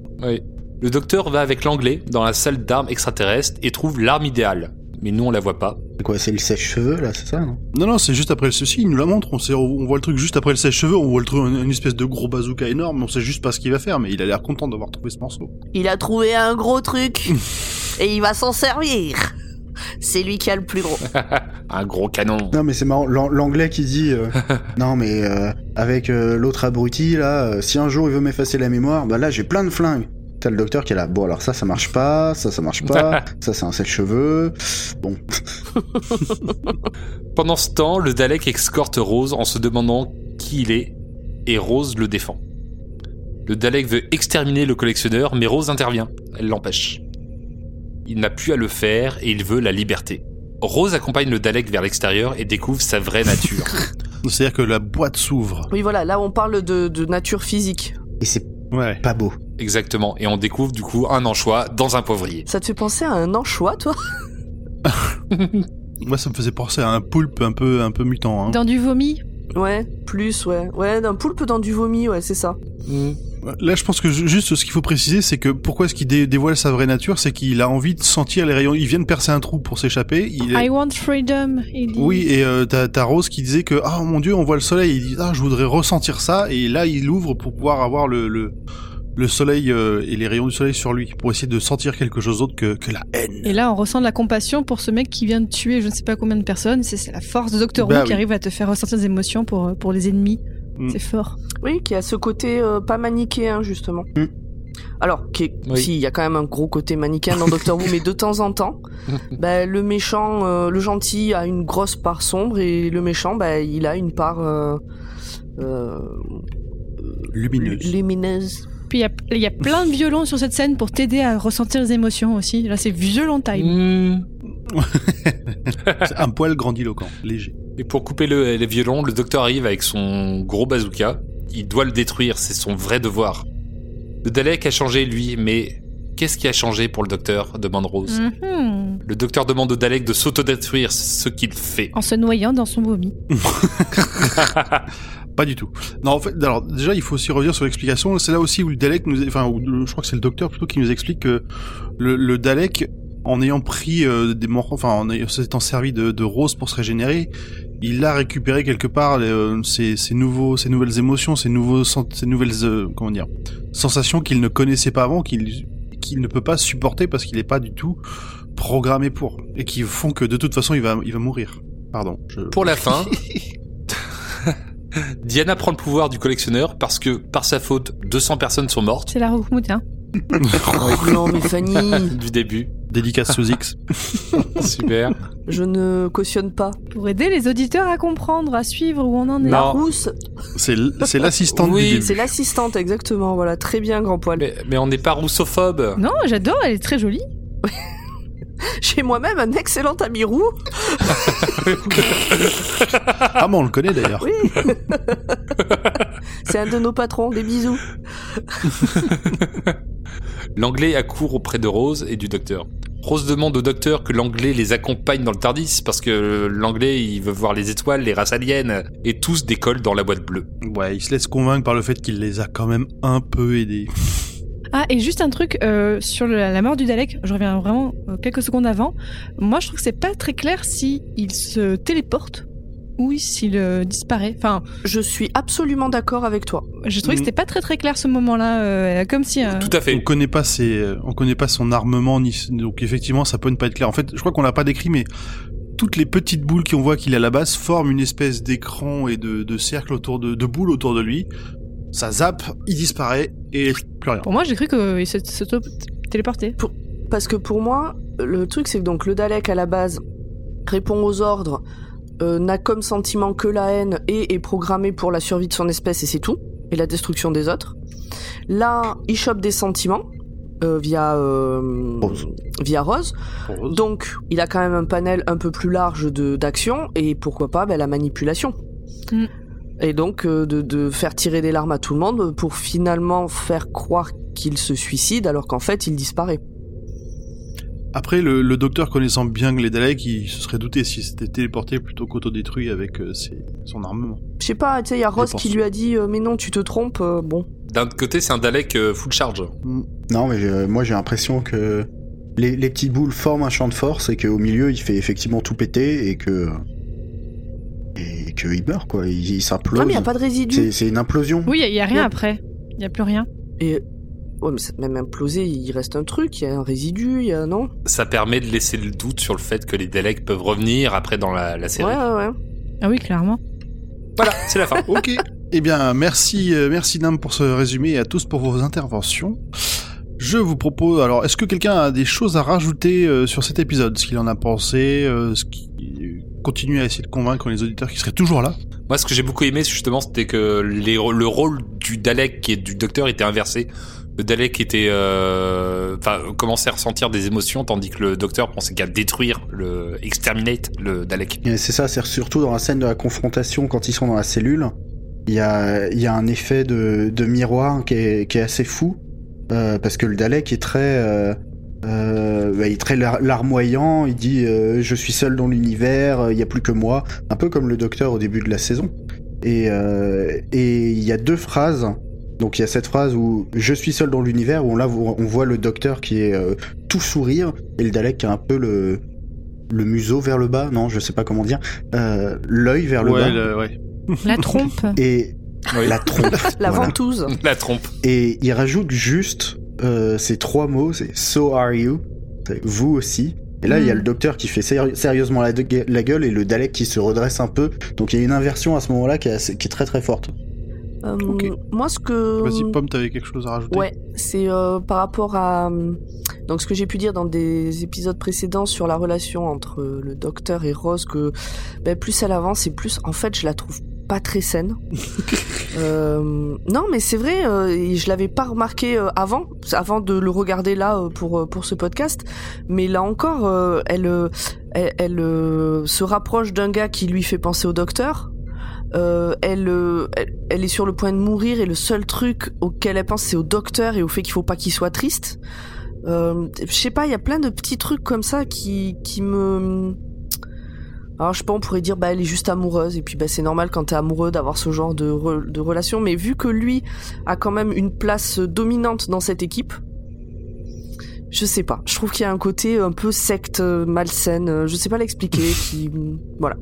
Le docteur va avec l'anglais dans la salle d'armes extraterrestres et trouve l'arme idéale. Mais nous, on la voit pas. C'est quoi, c'est le sèche-cheveux, là, c'est ça, non? Non, non, c'est juste après le ceci, il nous la montre. On, sait, on voit le truc juste après le sèche-cheveux, on voit le truc, une, une espèce de gros bazooka énorme, on sait juste pas ce qu'il va faire, mais il a l'air content d'avoir trouvé ce morceau. Il a trouvé un gros truc et il va s'en servir. C'est lui qui a le plus gros. Un gros canon. Non, mais c'est marrant, l'an- l'anglais qui dit euh, Non, mais euh, avec euh, l'autre abruti, là, euh, si un jour il veut m'effacer la mémoire, bah là, j'ai plein de flingues. T'as le docteur qui est là. Bon, alors ça, ça marche pas, ça, ça marche pas, ça, c'est un sèche-cheveux. Bon, Pendant ce temps, le Dalek escorte Rose en se demandant qui il est, et Rose le défend. Le Dalek veut exterminer le collectionneur, mais Rose intervient. Elle l'empêche. Il n'a plus à le faire et il veut la liberté. Rose accompagne le Dalek vers l'extérieur et découvre sa vraie nature. C'est-à-dire que la boîte s'ouvre. Oui, voilà, là on parle de, de nature physique. et c'est Ouais. pas beau. Exactement. Et on découvre du coup un anchois dans un poivrier. Ça te fait penser à un anchois, toi? Moi, ça me faisait penser à un poulpe un peu, un peu mutant. Hein. Dans du vomi, Ouais, plus, ouais. Ouais, d'un poulpe dans du vomi, ouais, c'est ça. Là, je pense que ju- juste ce qu'il faut préciser, c'est que pourquoi est-ce qu'il dé- dévoile sa vraie nature, c'est qu'il a envie de sentir les rayons. Il vient de percer un trou pour s'échapper. Il est- I want freedom. Il dit. Oui, et euh, t'as Rose qui disait que ah mon dieu, on voit le soleil. Il dit ah je voudrais ressentir ça, et là il ouvre pour pouvoir avoir le le, le soleil euh, et les rayons du soleil sur lui, pour essayer de sentir quelque chose d'autre que, que la haine. Et là, on ressent de la compassion pour ce mec qui vient de tuer je ne sais pas combien de personnes. C'est la force de Doctor Bah Who qui oui. arrive à te faire ressentir des émotions pour, euh, pour les ennemis. Mm. C'est fort. Oui, qui a ce côté euh, pas manichéen, justement. Mm. Alors, qui est- Oui. si, il y a quand même un gros côté manichéen dans Doctor Who, mais de temps en temps, bah, le méchant, euh, le gentil a une grosse part sombre et le méchant, bah, il a une part euh, euh, Lumineuse. lumineuse. Puis il y a- il y, a plein de violons sur cette scène pour t'aider à ressentir les émotions aussi. Là, c'est violent time. Hmm. C'est un poil grandiloquent, léger. Et pour couper le, les violons, le docteur arrive avec son gros bazooka. Il doit le détruire, c'est son vrai devoir. Le Dalek a changé, lui, mais qu'est-ce qui a changé pour le docteur demande Rose. Mhm. Le docteur demande au Dalek de s'autodétruire, ce qu'il fait. En se noyant dans son vomi. Pas du tout. Non, en fait, alors déjà, il faut aussi revenir sur l'explication. C'est là aussi où le Dalek nous, enfin, où je crois que c'est le docteur plutôt qui nous explique que le, le Dalek, en ayant pris euh, des morceaux, enfin, en s'étant servi de, de Rose pour se régénérer, il a récupéré quelque part euh, ses, ses nouveaux, ses nouvelles émotions, ses nouveaux, ses nouvelles, euh, comment dire, sensations qu'il ne connaissait pas avant, qu'il qu'il ne peut pas supporter parce qu'il n'est pas du tout programmé pour, et qui font que de toute façon, il va, il va mourir. Pardon. Je... Pour la fin, Diana prend le pouvoir du collectionneur parce que, par sa faute, 200 personnes sont mortes C'est la route, hein. non, mais Fanny, du début. Dédicace sous X. Super. je ne cautionne pas. Pour aider les auditeurs à comprendre, à suivre où on en est. La Non. rousse, C'est l'assistante Oui, du début. c'est l'assistante, exactement. Voilà, très bien, grand poil. Mais, mais on n'est pas roussophobe. Non, j'adore, elle est très jolie. J'ai moi-même un excellent ami roux. Ah, mais on le connaît d'ailleurs. Oui. c'est un de nos patrons. Des bisous. L'anglais accourt auprès de Rose et du docteur. Rose demande au docteur que l'anglais les accompagne dans le Tardis parce que l'anglais il veut voir les étoiles, les races aliens et tous décollent dans la boîte bleue. Ouais, il se laisse convaincre par le fait qu'il les a quand même un peu aidés. Ah, et juste un truc euh, sur le- la mort du Dalek, je reviens vraiment euh, quelques secondes avant. Moi, je trouve que c'est pas très clair si il se téléporte ou s'il euh, disparaît. Enfin, Je suis absolument d'accord avec toi. je trouvais que Mm. c'était pas très très clair ce moment-là, euh, comme si. euh, Tout à On fait. connaît pas ses, euh, on connaît pas son armement ni, donc effectivement ça peut ne pas être clair. En fait, je crois qu'on l'a pas décrit, mais toutes les petites boules qu'on voit qu'il a à la base forment une espèce d'écran et de, de cercle autour de, de boules autour de lui. Ça zappe, il disparaît et plus rien. Pour moi, j'ai cru qu'il se téléportait. Parce que pour moi, le truc, c'est que donc le Dalek à la base répond aux ordres, euh, n'a comme sentiment que la haine et est programmé pour la survie de son espèce et c'est tout, et la destruction des autres. Là, il chope des sentiments euh, via euh, Rose. via Rose. Donc, il a quand même un panel un peu plus large de d'action et pourquoi pas ben, la manipulation. Mm. Et donc euh, de, de faire tirer des larmes à tout le monde pour finalement faire croire qu'il se suicide alors qu'en fait il disparaît. Après, le, le docteur connaissant bien les Daleks, il se serait douté s'il s'était téléporté plutôt qu'autodétruit avec euh, ses- son armement. Je sais pas, tu sais, il y a pense. qui lui a dit euh, mais non, tu te trompes. euh, bon, D'un autre côté, c'est un Dalek euh, full charge. Non, mais moi j'ai l'impression que les, les petites boules forment un champ de force et qu'au milieu il fait effectivement tout péter et que. Et qu'il meurt quoi, il, il s'implose. non mais il y a pas de résidus. C'est c'est une implosion. Oui, il y, a rien Ouais. après. Il y a plus rien. Et ouais, mais c'est même implosé, il reste un truc, il y a un résidu, il y a non? Ça permet de laisser le doute sur le fait que les Daleks peuvent revenir après dans la, la Ouais, série. ouais, ouais. Ah oui, clairement. Voilà, c'est la fin. Ok. eh bien, merci, euh, merci Nam pour ce résumé et à tous pour vos interventions. Je vous propose, alors, est-ce que quelqu'un a des choses à rajouter euh, sur cet épisode? Ce qu'il en a pensé, euh, ce qui continue à essayer de convaincre les auditeurs qui seraient toujours là Moi, ce que j'ai beaucoup aimé, justement, c'était que les, le rôle du Dalek et du Docteur était inversé. Le Dalek était, euh, enfin, commençait à ressentir des émotions, tandis que le Docteur pensait qu'à détruire, le exterminate le Dalek. C'est ça, c'est surtout dans la scène de la confrontation quand ils sont dans la cellule. Il y a, il y a un effet de, de miroir qui est, qui est assez fou. euh, parce que le Dalek est très, euh, euh, bah, il est très lar- larmoyant. Il dit euh, Je suis seul dans l'univers, euh, il n'y a plus que moi. Un peu comme le docteur au début de la saison. Et euh, et il y a deux phrases. Donc il y a cette phrase où je suis seul dans l'univers où on, là, on voit le docteur qui est euh, tout sourire et le Dalek qui a un peu le, le museau vers le bas, non, je sais pas comment dire, euh, l'œil vers le Ouais, bas le- ouais. La trompe. et Oui. la trompe. La Voilà. ventouse. La trompe. Et il rajoute juste euh, ces trois mots, c'est So are you, c'est vous aussi. Et là, il y a Mm. le docteur qui fait séri- sérieusement la, gueule et le Dalek qui se redresse un peu. Donc il y a une inversion à ce moment-là qui est, assez- qui est très très forte. Euh. Moi, ce que. Vas-y, Pomme, t'avais quelque chose à rajouter? Ouais, c'est euh, par rapport à euh, donc ce que j'ai pu dire dans des épisodes précédents sur la relation entre le docteur et Rose que ben, plus elle avance et plus en fait je la trouve pas très saine. Euh, non mais c'est vrai euh, je l'avais pas remarqué euh, avant avant de le regarder là euh, pour pour ce podcast mais là encore elle elle, elle, se rapproche d'un gars qui lui fait penser au docteur elle, elle, elle est sur le point de mourir et le seul truc auquel elle pense c'est au docteur et au fait qu'il faut pas qu'il soit triste. Je sais pas, il y a plein de petits trucs comme ça qui, qui me... Alors je sais pas, on pourrait dire bah elle est juste amoureuse et puis bah c'est normal quand t'es amoureux d'avoir ce genre de, re- de relation, mais vu que lui a quand même une place dominante dans cette équipe, je sais pas. Je trouve qu'il y a un côté un peu secte euh, malsaine, euh, je sais pas l'expliquer, qui voilà.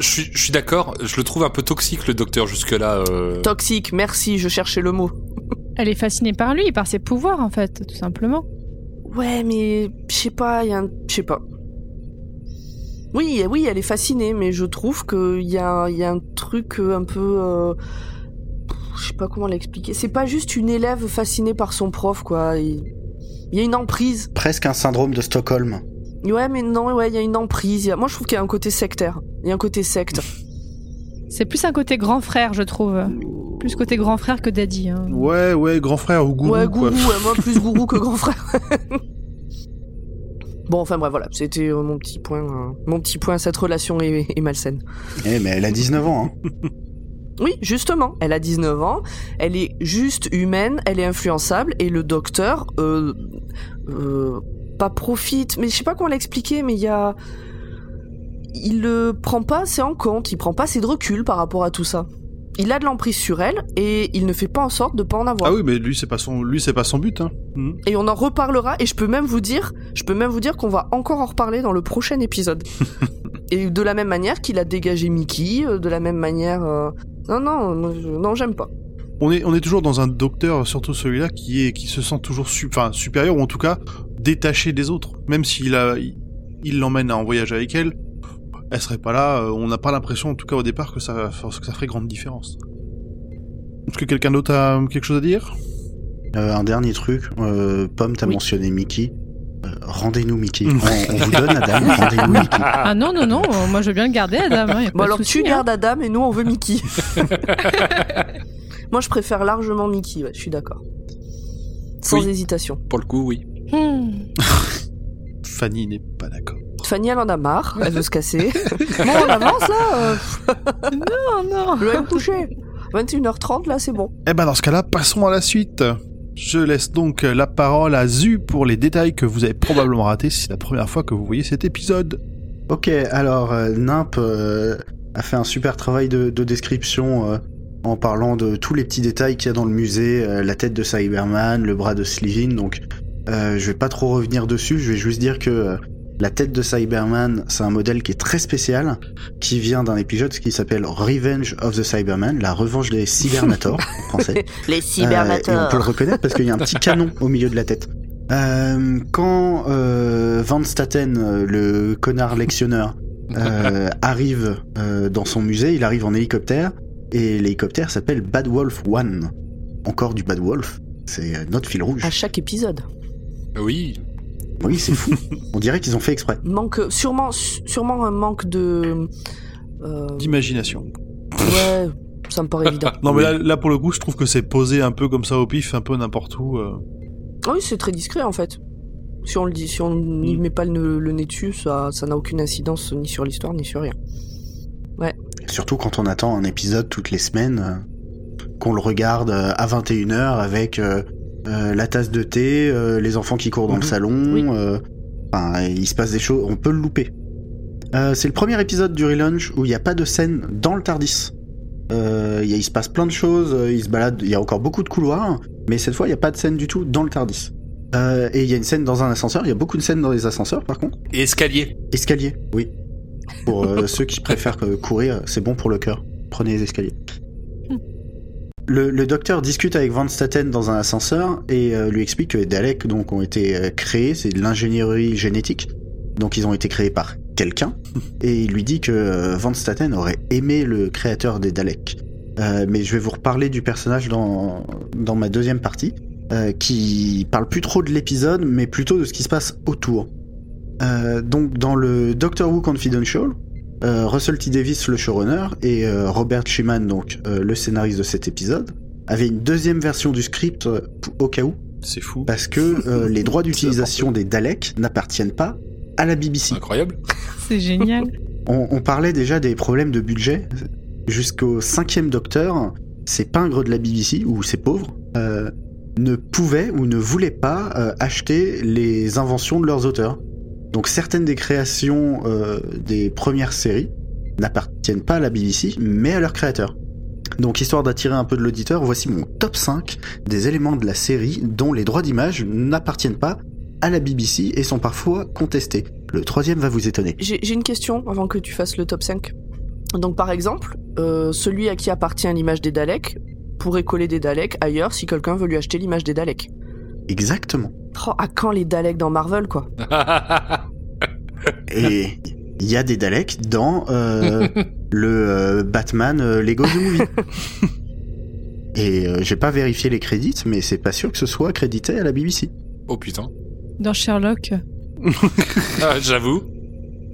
Je suis, je suis d'accord, je le trouve un peu toxique le docteur jusque-là. euh. Toxique, merci, je cherchais le mot. Elle est fascinée par lui, par ses pouvoirs en fait, tout simplement. Ouais, mais je sais pas, il y a un... Je sais pas. Oui, oui, elle est fascinée, mais je trouve qu'il y a, il y a un truc euh, un peu... euh, Je sais pas comment l'expliquer. C'est pas juste une élève fascinée par son prof, quoi. Il il y a une emprise. Presque un syndrome de Stockholm. Ouais, mais non, ouais, il y a une emprise. Il y a- Moi, je trouve qu'il y a un côté sectaire. Il y a un côté secte. C'est plus un côté grand frère, je trouve. Plus côté grand frère que daddy. hein. Ouais, ouais, grand frère ou gourou, ouais, quoi. gourou, ouais, moi plus gourou que grand frère. bon, enfin bref, voilà, c'était euh, mon petit point. euh, mon petit point, cette relation est, est malsaine. Eh, mais elle a 19 ans, hein. Oui, justement, elle a 19 ans, elle est juste humaine, elle est influençable, et le docteur, euh, euh, pas profite, mais je sais pas comment l'expliquer, mais il y a... Il le prend pas assez en compte, il prend pas assez de recul par rapport à tout ça. Il a de l'emprise sur elle, et il ne fait pas en sorte de pas en avoir. Ah oui, mais lui, c'est pas son, lui, c'est pas son but, hein. Mhm. Et on en reparlera, et je peux même vous dire, je peux même vous dire qu'on va encore en reparler dans le prochain épisode. et de la même manière qu'il a dégagé Mickey, euh, de la même manière... euh, Non, non, non, j'aime pas. On est, on est toujours dans un docteur, surtout celui-là, qui est, qui se sent toujours su, enfin, supérieur, ou en tout cas, détaché des autres. Même s'il a, il l'emmène en voyage avec elle, elle serait pas là, euh, on n'a pas l'impression, en tout cas au départ, que ça, que ça ferait grande différence. Est-ce que quelqu'un d'autre a quelque chose à dire? Euh, un dernier truc, euh, Pomme, t'as Oui. mentionné Mickey. Euh, rendez-nous Mickey. On, on vous donne la dame, rendez-nous Mickey. Ah non, non, non, moi je veux bien le garder, Adam. hein, Bon alors tu hein. gardes Adam et nous on veut Mickey. Moi je préfère largement Mickey, ouais, je suis d'accord. Sans Oui. hésitation. Pour le coup, oui. Hmm. Fanny n'est pas d'accord. Fanny elle en a marre, elle veut se casser. bon on avance là, euh, Oh non je vais me coucher. 21h30 là c'est bon. Eh ben dans ce cas-là, passons à la suite. Je laisse donc la parole à Zu pour les détails que vous avez probablement ratés si c'est la première fois que vous voyez cet épisode. Ok, alors euh, Nimp euh, a fait un super travail de, de description euh, en parlant de tous les petits détails qu'il y a dans le musée, euh, la tête de Cyberman, le bras de Slivin, donc euh, je vais pas trop revenir dessus, je vais juste dire que euh, la tête de Cyberman, c'est un modèle qui est très spécial, qui vient d'un épisode qui s'appelle Revenge of the Cyberman, la revanche des Cybernators en français. Les Euh, et on peut le reconnaître parce qu'il y a un petit canon au milieu de la tête. Euh, quand euh, Van Staten, euh, le connard lectionneur, euh, arrive euh, dans son musée, il arrive en hélicoptère et l'hélicoptère s'appelle Bad Wolf One. Encore du Bad Wolf, c'est euh, notre fil rouge. À chaque épisode. Oui. Oui, c'est fou. On dirait qu'ils ont fait exprès. Manque sûrement sûrement un manque de euh, D'imagination. ouais, ça me paraît évident. Non mais là, là pour le coup, je trouve que c'est posé un peu comme ça au pif, un peu n'importe où. euh. Ah Oui, c'est très discret en fait. Si on le dit, si on n'y met pas le, le nez dessus, ça ça n'a aucune incidence ni sur l'histoire ni sur rien. Surtout quand on attend un épisode toutes les semaines, euh, qu'on le regarde euh, à 21h avec la tasse de thé, euh, les enfants qui courent dans Mhm. le salon. Oui. euh, Enfin, il se passe des choses, on peut le louper. Euh, c'est le premier épisode du relaunch où il n'y a pas de scène dans le Tardis. Euh, il y a- il se passe plein de choses, euh, il se balade, il y a encore beaucoup de couloirs, mais cette fois il n'y a pas de scène du tout dans le Tardis. Euh, et il y a une scène dans un ascenseur, il y a beaucoup de scènes dans les ascenseurs par contre. Et escalier. Escalier, oui. Pour euh, ceux qui préfèrent euh, courir, c'est bon pour le cœur. Prenez les escaliers. Le, docteur discute avec Van Staten dans un ascenseur et euh, lui explique que les Daleks donc, ont été euh, créés, c'est de l'ingénierie génétique. Donc ils ont été créés par quelqu'un. Et il lui dit que euh, Van Staten aurait aimé le créateur des Daleks. mais je vais vous reparler du personnage dans, dans ma deuxième partie, qui parle plus trop de l'épisode, mais plutôt de ce qui se passe autour. Donc dans le Doctor Who Confidential, Russell T. Davis, le showrunner, et euh, Robert Schumann, donc euh, le scénariste de cet épisode, avaient une deuxième version du script euh, au cas où, C'est fou. parce que euh, les droits d'utilisation des Daleks n'appartiennent pas à la BBC. Incroyable. C'est génial. On, on parlait déjà des problèmes de budget. Jusqu'au cinquième Docteur, ces pingres de la BBC, ou ces pauvres, euh, ne pouvaient ou ne voulaient pas euh, acheter les inventions de leurs auteurs. Donc certaines des créations euh, des premières séries n'appartiennent pas à la BBC, mais à leurs créateurs. Donc histoire d'attirer un peu de l'auditeur, voici mon top 5 des éléments de la série dont les droits d'image n'appartiennent pas à la BBC et sont parfois contestés. Le troisième va vous étonner. J'ai une question avant que tu fasses le top 5. Donc par exemple, euh, celui à qui appartient l'image des Daleks pourrait coller des Daleks ailleurs si quelqu'un veut lui acheter l'image des Daleks. Exactement. Oh, à quand les Daleks dans Marvel quoi Et il y a des Daleks dans euh, le euh, Batman euh, Lego The Movie. Et euh, j'ai pas vérifié les crédits, mais c'est pas sûr que ce soit crédité à la BBC. oh putain. Dans Sherlock. Ah, J'avoue.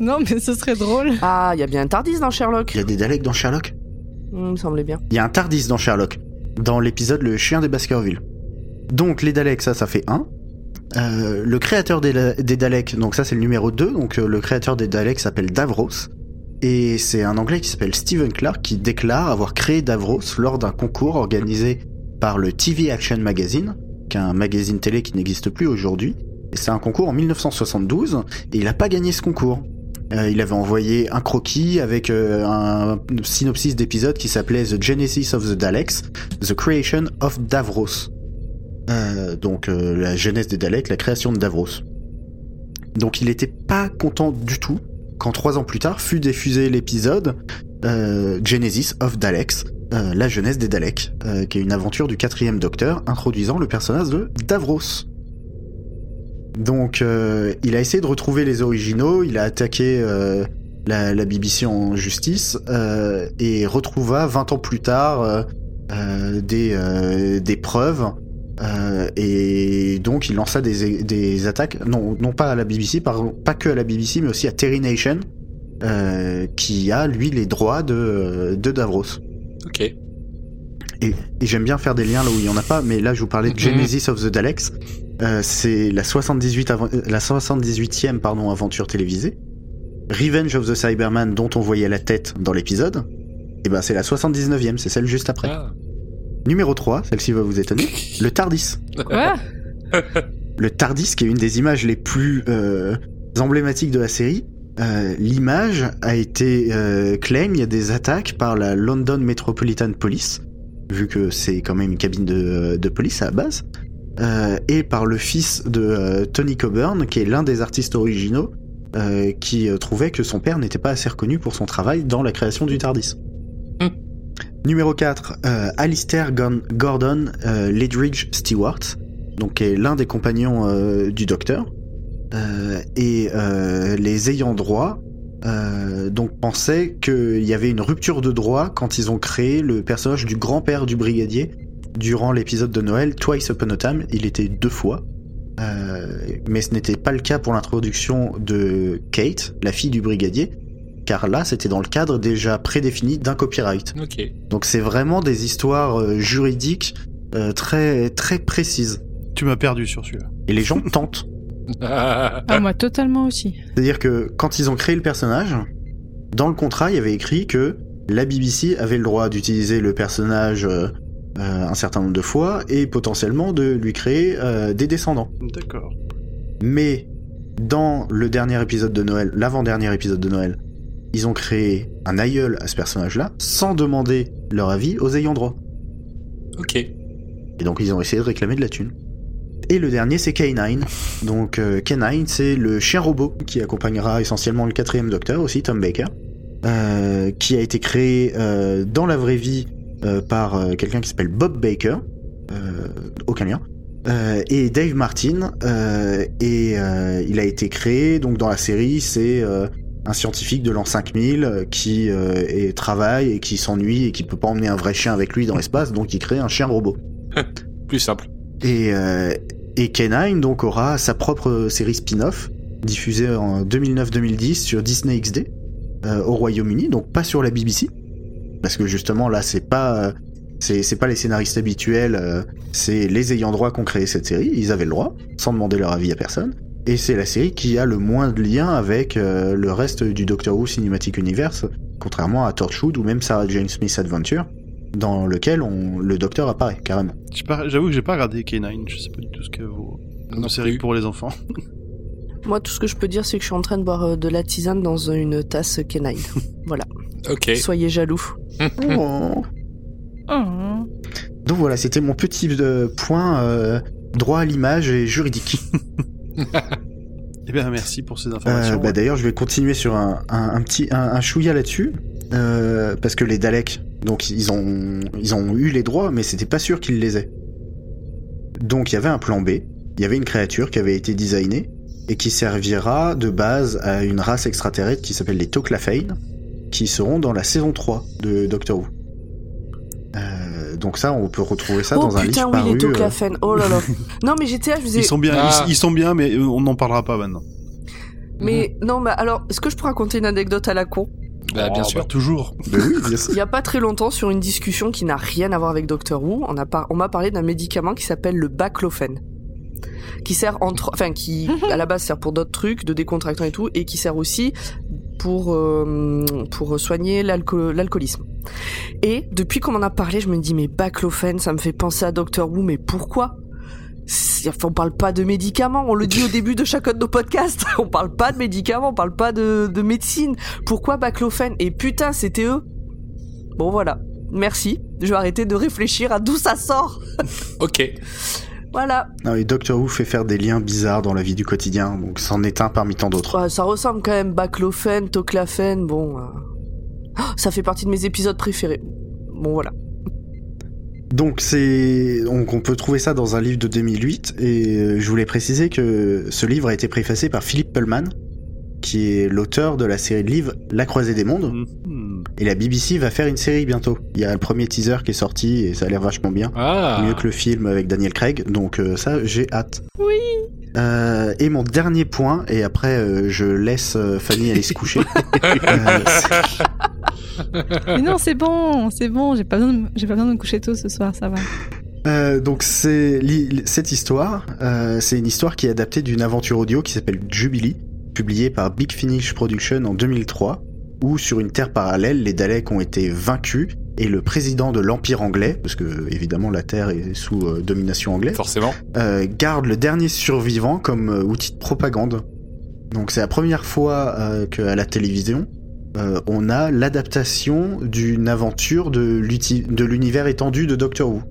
Non, mais ce serait drôle. Ah, il y a bien un Tardis dans Sherlock. Il y a des Daleks dans Sherlock Hmm, il me semblait bien. Il y a un Tardis dans Sherlock, dans l'épisode Le chien des Baskerville. Donc les Daleks, ça, ça fait 1. le créateur des, Daleks, donc ça c'est le numéro 2, donc euh, le créateur des Daleks s'appelle Davros. Et c'est un anglais qui s'appelle Stephen Clark qui déclare avoir créé Davros lors d'un concours organisé par le TV Action Magazine, qui est un magazine télé qui n'existe plus aujourd'hui. C'est un concours en 1972, et il n'a pas gagné ce concours. Euh, il avait envoyé un croquis avec euh, un synopsis d'épisode qui s'appelait The Genesis of the Daleks, The Creation of Davros. Euh, donc euh, la genèse des Daleks, la création de Davros. Donc il était pas content du tout quand trois ans plus tard fut diffusé l'épisode euh, Genesis of Daleks, la jeunesse des Daleks, qui est une aventure du quatrième Docteur introduisant le personnage de Davros. Donc il a essayé de retrouver les originaux, il a attaqué la, BBC en justice et retrouva 20 ans plus tard des preuves euh, et donc il lança des, des attaques, non, non pas à la BBC, pardon, pas que à la BBC, mais aussi à Terry Nation, euh, qui a lui les droits de, de Davros. Ok. Et, et j'aime bien faire des liens là où il y en a pas, mais là je vous parlais de Genesis of the Daleks. Euh, c'est la 78 avant- euh, la 78e pardon aventure télévisée. Revenge of the Cyberman dont on voyait la tête dans l'épisode. Et ben c'est la 79e, c'est celle juste après. Ah. Numéro 3, celle-ci va vous étonner, le Tardis. Quoi? Le Tardis, qui est une des images les plus euh, emblématiques de la série, euh, l'image a été euh, claim, il y a des attaques par la London Metropolitan Police, vu que c'est quand même une cabine de, de police à la base, euh, et par le fils de euh, Tony Coburn, qui est l'un des artistes originaux, euh, qui euh, trouvait que son père n'était pas assez reconnu pour son travail dans la création du Tardis. Numéro 4, euh, Alistair Gordon euh, Ledridge Stewart, donc est l'un des compagnons euh, du docteur. Et les ayants droit donc pensaient qu'il y avait une rupture de droit quand ils ont créé le personnage du grand-père du brigadier durant l'épisode de Noël Twice Upon a Time. Il était deux fois. Mais ce n'était pas le cas pour l'introduction de Kate, la fille du brigadier, car là c'était dans le cadre déjà prédéfini d'un copyright. Donc c'est vraiment des histoires euh, juridiques euh, très très précises. Tu m'as perdu sur celui-là. Et les gens tentent. Ah, moi, totalement aussi. C'est-à-dire que quand ils ont créé le personnage, dans le contrat, il y avait écrit que la BBC avait le droit d'utiliser le personnage euh, euh, un certain nombre de fois et potentiellement de lui créer euh, des descendants. D'accord. Mais dans le dernier épisode de Noël, l'avant-dernier épisode de Noël, ils ont créé un aïeul à ce personnage-là sans demander leur avis aux ayants droit. ok. Et donc ils ont essayé de réclamer de la thune. Et le dernier c'est K9. Donc euh, K9 c'est le chien robot qui accompagnera essentiellement le quatrième docteur aussi, Tom Baker. euh, qui a été créé euh, dans la vraie vie par quelqu'un qui s'appelle Bob Baker. Aucun lien. Et Dave Martin. et il a été créé donc dans la série c'est un scientifique de l'an 5000 euh, qui euh, travaille et qui s'ennuie et qui peut pas emmener un vrai chien avec lui dans l'espace, donc il crée un chien robot. Plus simple. Et, euh, et K9 donc aura sa propre série spin-off diffusée en 2009-2010 sur Disney XD euh, au Royaume-Uni, donc pas sur la BBC, parce que justement là c'est pas c'est c'est pas les scénaristes habituels, c'est les ayants droit qui ont créé cette série, ils avaient le droit, sans demander leur avis à personne. Et c'est la série qui a le moins de lien avec euh, le reste du Doctor Who Cinematic Universe, contrairement à Torchwood ou même Sarah Jane Smith Adventure, dans lequel on, le Docteur apparaît carrément. J'avoue que j'ai pas regardé K9, je sais pas du tout ce que vaut une série plus. pour les enfants. Moi, tout ce que je peux dire, c'est que je suis en train de boire euh, de la tisane dans une tasse Kenine. voilà. Ok. Soyez jaloux. Oh. Oh. Donc voilà, c'était mon petit euh, point euh, droit à l'image et juridique. Eh bien, merci pour ces Euh, informations. bah, D'ailleurs, je vais continuer sur un, un, un petit un, un chouïa là-dessus, euh, parce que les Daleks, donc ils ont ils ont eu les droits, mais c'était pas sûr qu'ils les aient. Donc il y avait un plan B, il y avait une créature qui avait été designée et qui servira de base à une race extraterrestre qui s'appelle les Toclafane, qui seront dans la saison 3 de Doctor Who. Euh, donc ça, on peut retrouver ça oh dans un putain, livre oui, paru. les euh. Oh là là. non, mais j'étais là, je vous ai... Ils sont bien, Ah. ils, ils sont bien, mais euh, on n'en parlera pas maintenant. Mais non, mais alors, est-ce que je peux raconter une anecdote à la con? Bah, bien Oh, sûr. bah, toujours. oui, bien sûr. Il y a pas très longtemps, sur une discussion qui n'a rien à voir avec Doctor Who, on a par- on m'a parlé d'un médicament qui s'appelle le baclofen. Qui sert entre, enfin, qui, à la base sert pour d'autres trucs, de décontractants et tout, et qui sert aussi pour, euh, pour soigner l'alco- l'alcoolisme. Et depuis qu'on en a parlé, je me dis, mais baclofen, ça me fait penser à Doctor Who, mais pourquoi? Enfin, on parle pas de médicaments, on le dit au début de chacun de nos podcasts. On parle pas de médicaments, on parle pas de, de médecine. Pourquoi baclofen Et putain, c'était eux. Bon voilà, merci. Je vais arrêter de réfléchir à d'où ça sort. Ok. Voilà. Non, et Doctor Who fait faire des liens bizarres dans la vie du quotidien, donc c'en est un parmi tant d'autres. Ouais, ça ressemble quand même baclofen, toclafen, bon. euh. Ah, Ça fait partie de mes épisodes préférés. Bon voilà. Donc c'est donc on peut trouver ça dans un livre de 2008 et euh, je voulais préciser que ce livre a été préfacé par Philippe Pullman qui est l'auteur de la série de livres La Croisée des Mondes Mhm. et la BBC va faire une série bientôt. Il y a le premier teaser qui est sorti et ça a l'air vachement bien. Ah. Mieux que le film avec Daniel Craig, donc euh, ça j'ai hâte. Oui. Euh, et mon dernier point, et après euh, je laisse euh, Fanny aller se coucher. Euh, Mais non, c'est bon, c'est bon. J'ai pas besoin, de, j'ai pas besoin de me coucher tôt ce soir, ça va. Euh, donc c'est li- cette histoire, euh, c'est une histoire qui est adaptée d'une aventure audio qui s'appelle Jubilee, publiée par Big Finish Production en 2003, où sur une terre parallèle, les Daleks ont été vaincus et le président de l'Empire anglais, parce que évidemment la Terre est sous euh, domination anglaise, Forcément. euh, garde le dernier survivant comme euh, outil de propagande. Donc c'est la première fois qu'à la télévision, on a l'adaptation d'une aventure de l'univers étendu de Doctor Who.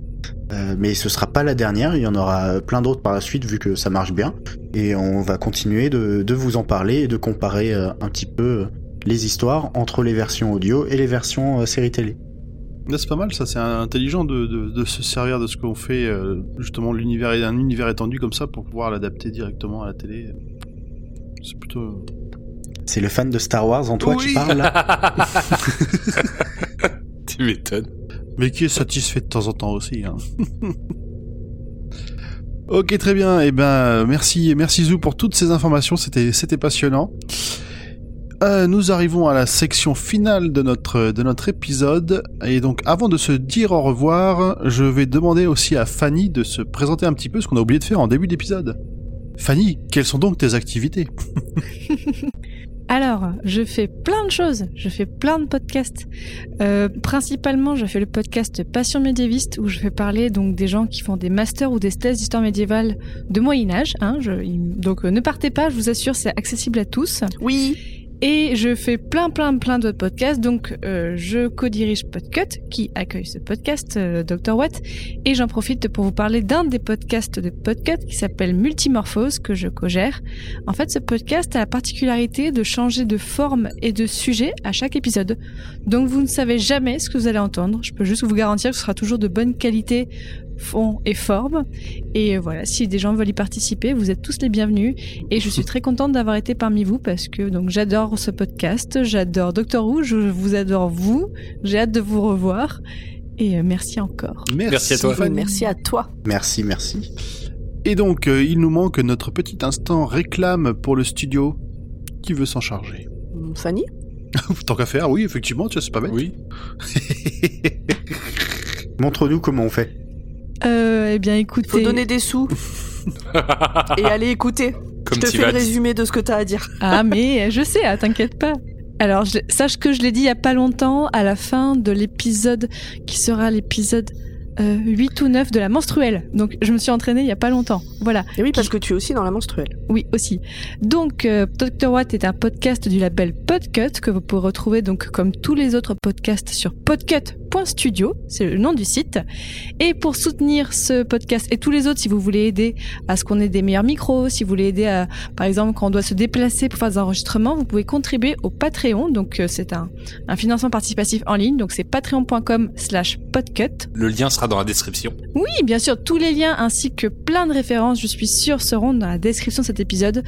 Mais ce sera pas la dernière, il y en aura plein d'autres par la suite vu que ça marche bien. Et on va continuer de, de vous en parler et de comparer un petit peu les histoires entre les versions audio et les versions euh, série télé. Là, c'est pas mal, ça. C'est intelligent de, de, de se servir de ce qu'on fait, euh, justement, l'univers un univers étendu comme ça pour pouvoir l'adapter directement à la télé. C'est plutôt. C'est le fan de Star Wars en toi qui Oui. parle là tu m'étonnes. Mais qui est satisfait de temps en temps aussi. Hein. ok, très bien. Eh ben, merci, merci Zou pour toutes ces informations. C'était, c'était passionnant. Euh, nous arrivons à la section finale de notre, de notre épisode. Et donc, avant de se dire au revoir, je vais demander aussi à Fanny de se présenter un petit peu ce qu'on a oublié de faire en début d'épisode. Fanny, quelles sont donc tes activités? Alors, je fais plein de choses. Je fais plein de podcasts. Euh, principalement, je fais le podcast Passion médiéviste où je fais parler donc des gens qui font des masters ou des thèses d'histoire médiévale de Moyen Âge. Hein, je- donc, euh, ne partez pas. Je vous assure, c'est accessible à tous. Oui. Et je fais plein, plein, plein d'autres podcasts. Donc, euh, je co-dirige Podcut, qui accueille ce podcast, euh, Dr. Watt. Et j'en profite pour vous parler d'un des podcasts de Podcut qui s'appelle Multimorphose, que je co-gère. En fait, ce podcast a la particularité de changer de forme et de sujet à chaque épisode. Donc, vous ne savez jamais ce que vous allez entendre. Je peux juste vous garantir que ce sera toujours de bonne qualité fond et forme. Et voilà, si des gens veulent y participer, vous êtes tous les bienvenus. Et je suis très contente d'avoir été parmi vous parce que donc j'adore ce podcast, j'adore Docteur Who, je vous adore vous, j'ai hâte de vous revoir. Et euh, merci encore. Merci à toi. Fanny. Merci à toi. Merci, merci. Et donc, euh, il nous manque notre petit instant réclame pour le studio. Qui veut s'en charger? Fanny? Tant qu'à faire, oui, effectivement, tu vois, c'est pas bête. Oui. Montre-nous comment on fait. Euh, eh bien, écoutez. Faut donner des sous et aller écouter. Comme je te fais le résumé de ce que t'as à dire. Ah, mais je sais, ah, t'inquiète pas. Alors, je- sache que je l'ai dit il y a pas longtemps, à la fin de l'épisode qui sera l'épisode euh, 8 ou 9 de la menstruelle. Donc, je me suis entraînée il y a pas longtemps. Voilà. Et oui, parce que tu es aussi dans la menstruelle. Oui, aussi. Donc, euh, Dr. Watt est un podcast du label Podcut que vous pouvez retrouver donc comme tous les autres podcasts sur podcut.studio, c'est le nom du site. Et pour soutenir ce podcast et tous les autres, si vous voulez aider à ce qu'on ait des meilleurs micros, si vous voulez aider à, par exemple, quand on doit se déplacer pour faire des enregistrements, vous pouvez contribuer au Patreon. Donc, euh, c'est un, un financement participatif en ligne. Donc, c'est patreon.com slash podcut. Le lien sera dans la description. Oui, bien sûr, tous les liens ainsi que plein de références, je suis sûre, seront dans la description de cet épisode.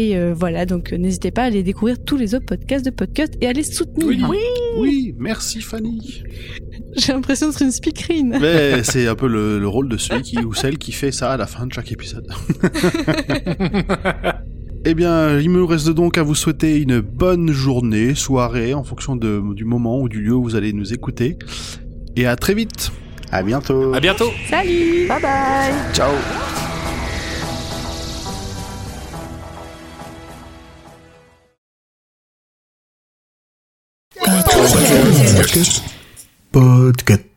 Et euh, voilà, donc euh, n'hésitez pas à aller découvrir tous les autres podcasts de podcast et à les soutenir. Oui. Oui, merci Fanny. J'ai l'impression d'être une speakerine. Mais c'est un peu le, le rôle de celui qui, ou celle qui fait ça à la fin de chaque épisode. Eh bien, il me reste donc à vous souhaiter une bonne journée, soirée, en fonction de- du moment ou du lieu où vous allez nous écouter. Et à très vite. À bientôt. À bientôt. Salut Bye bye Ciao. Podcast.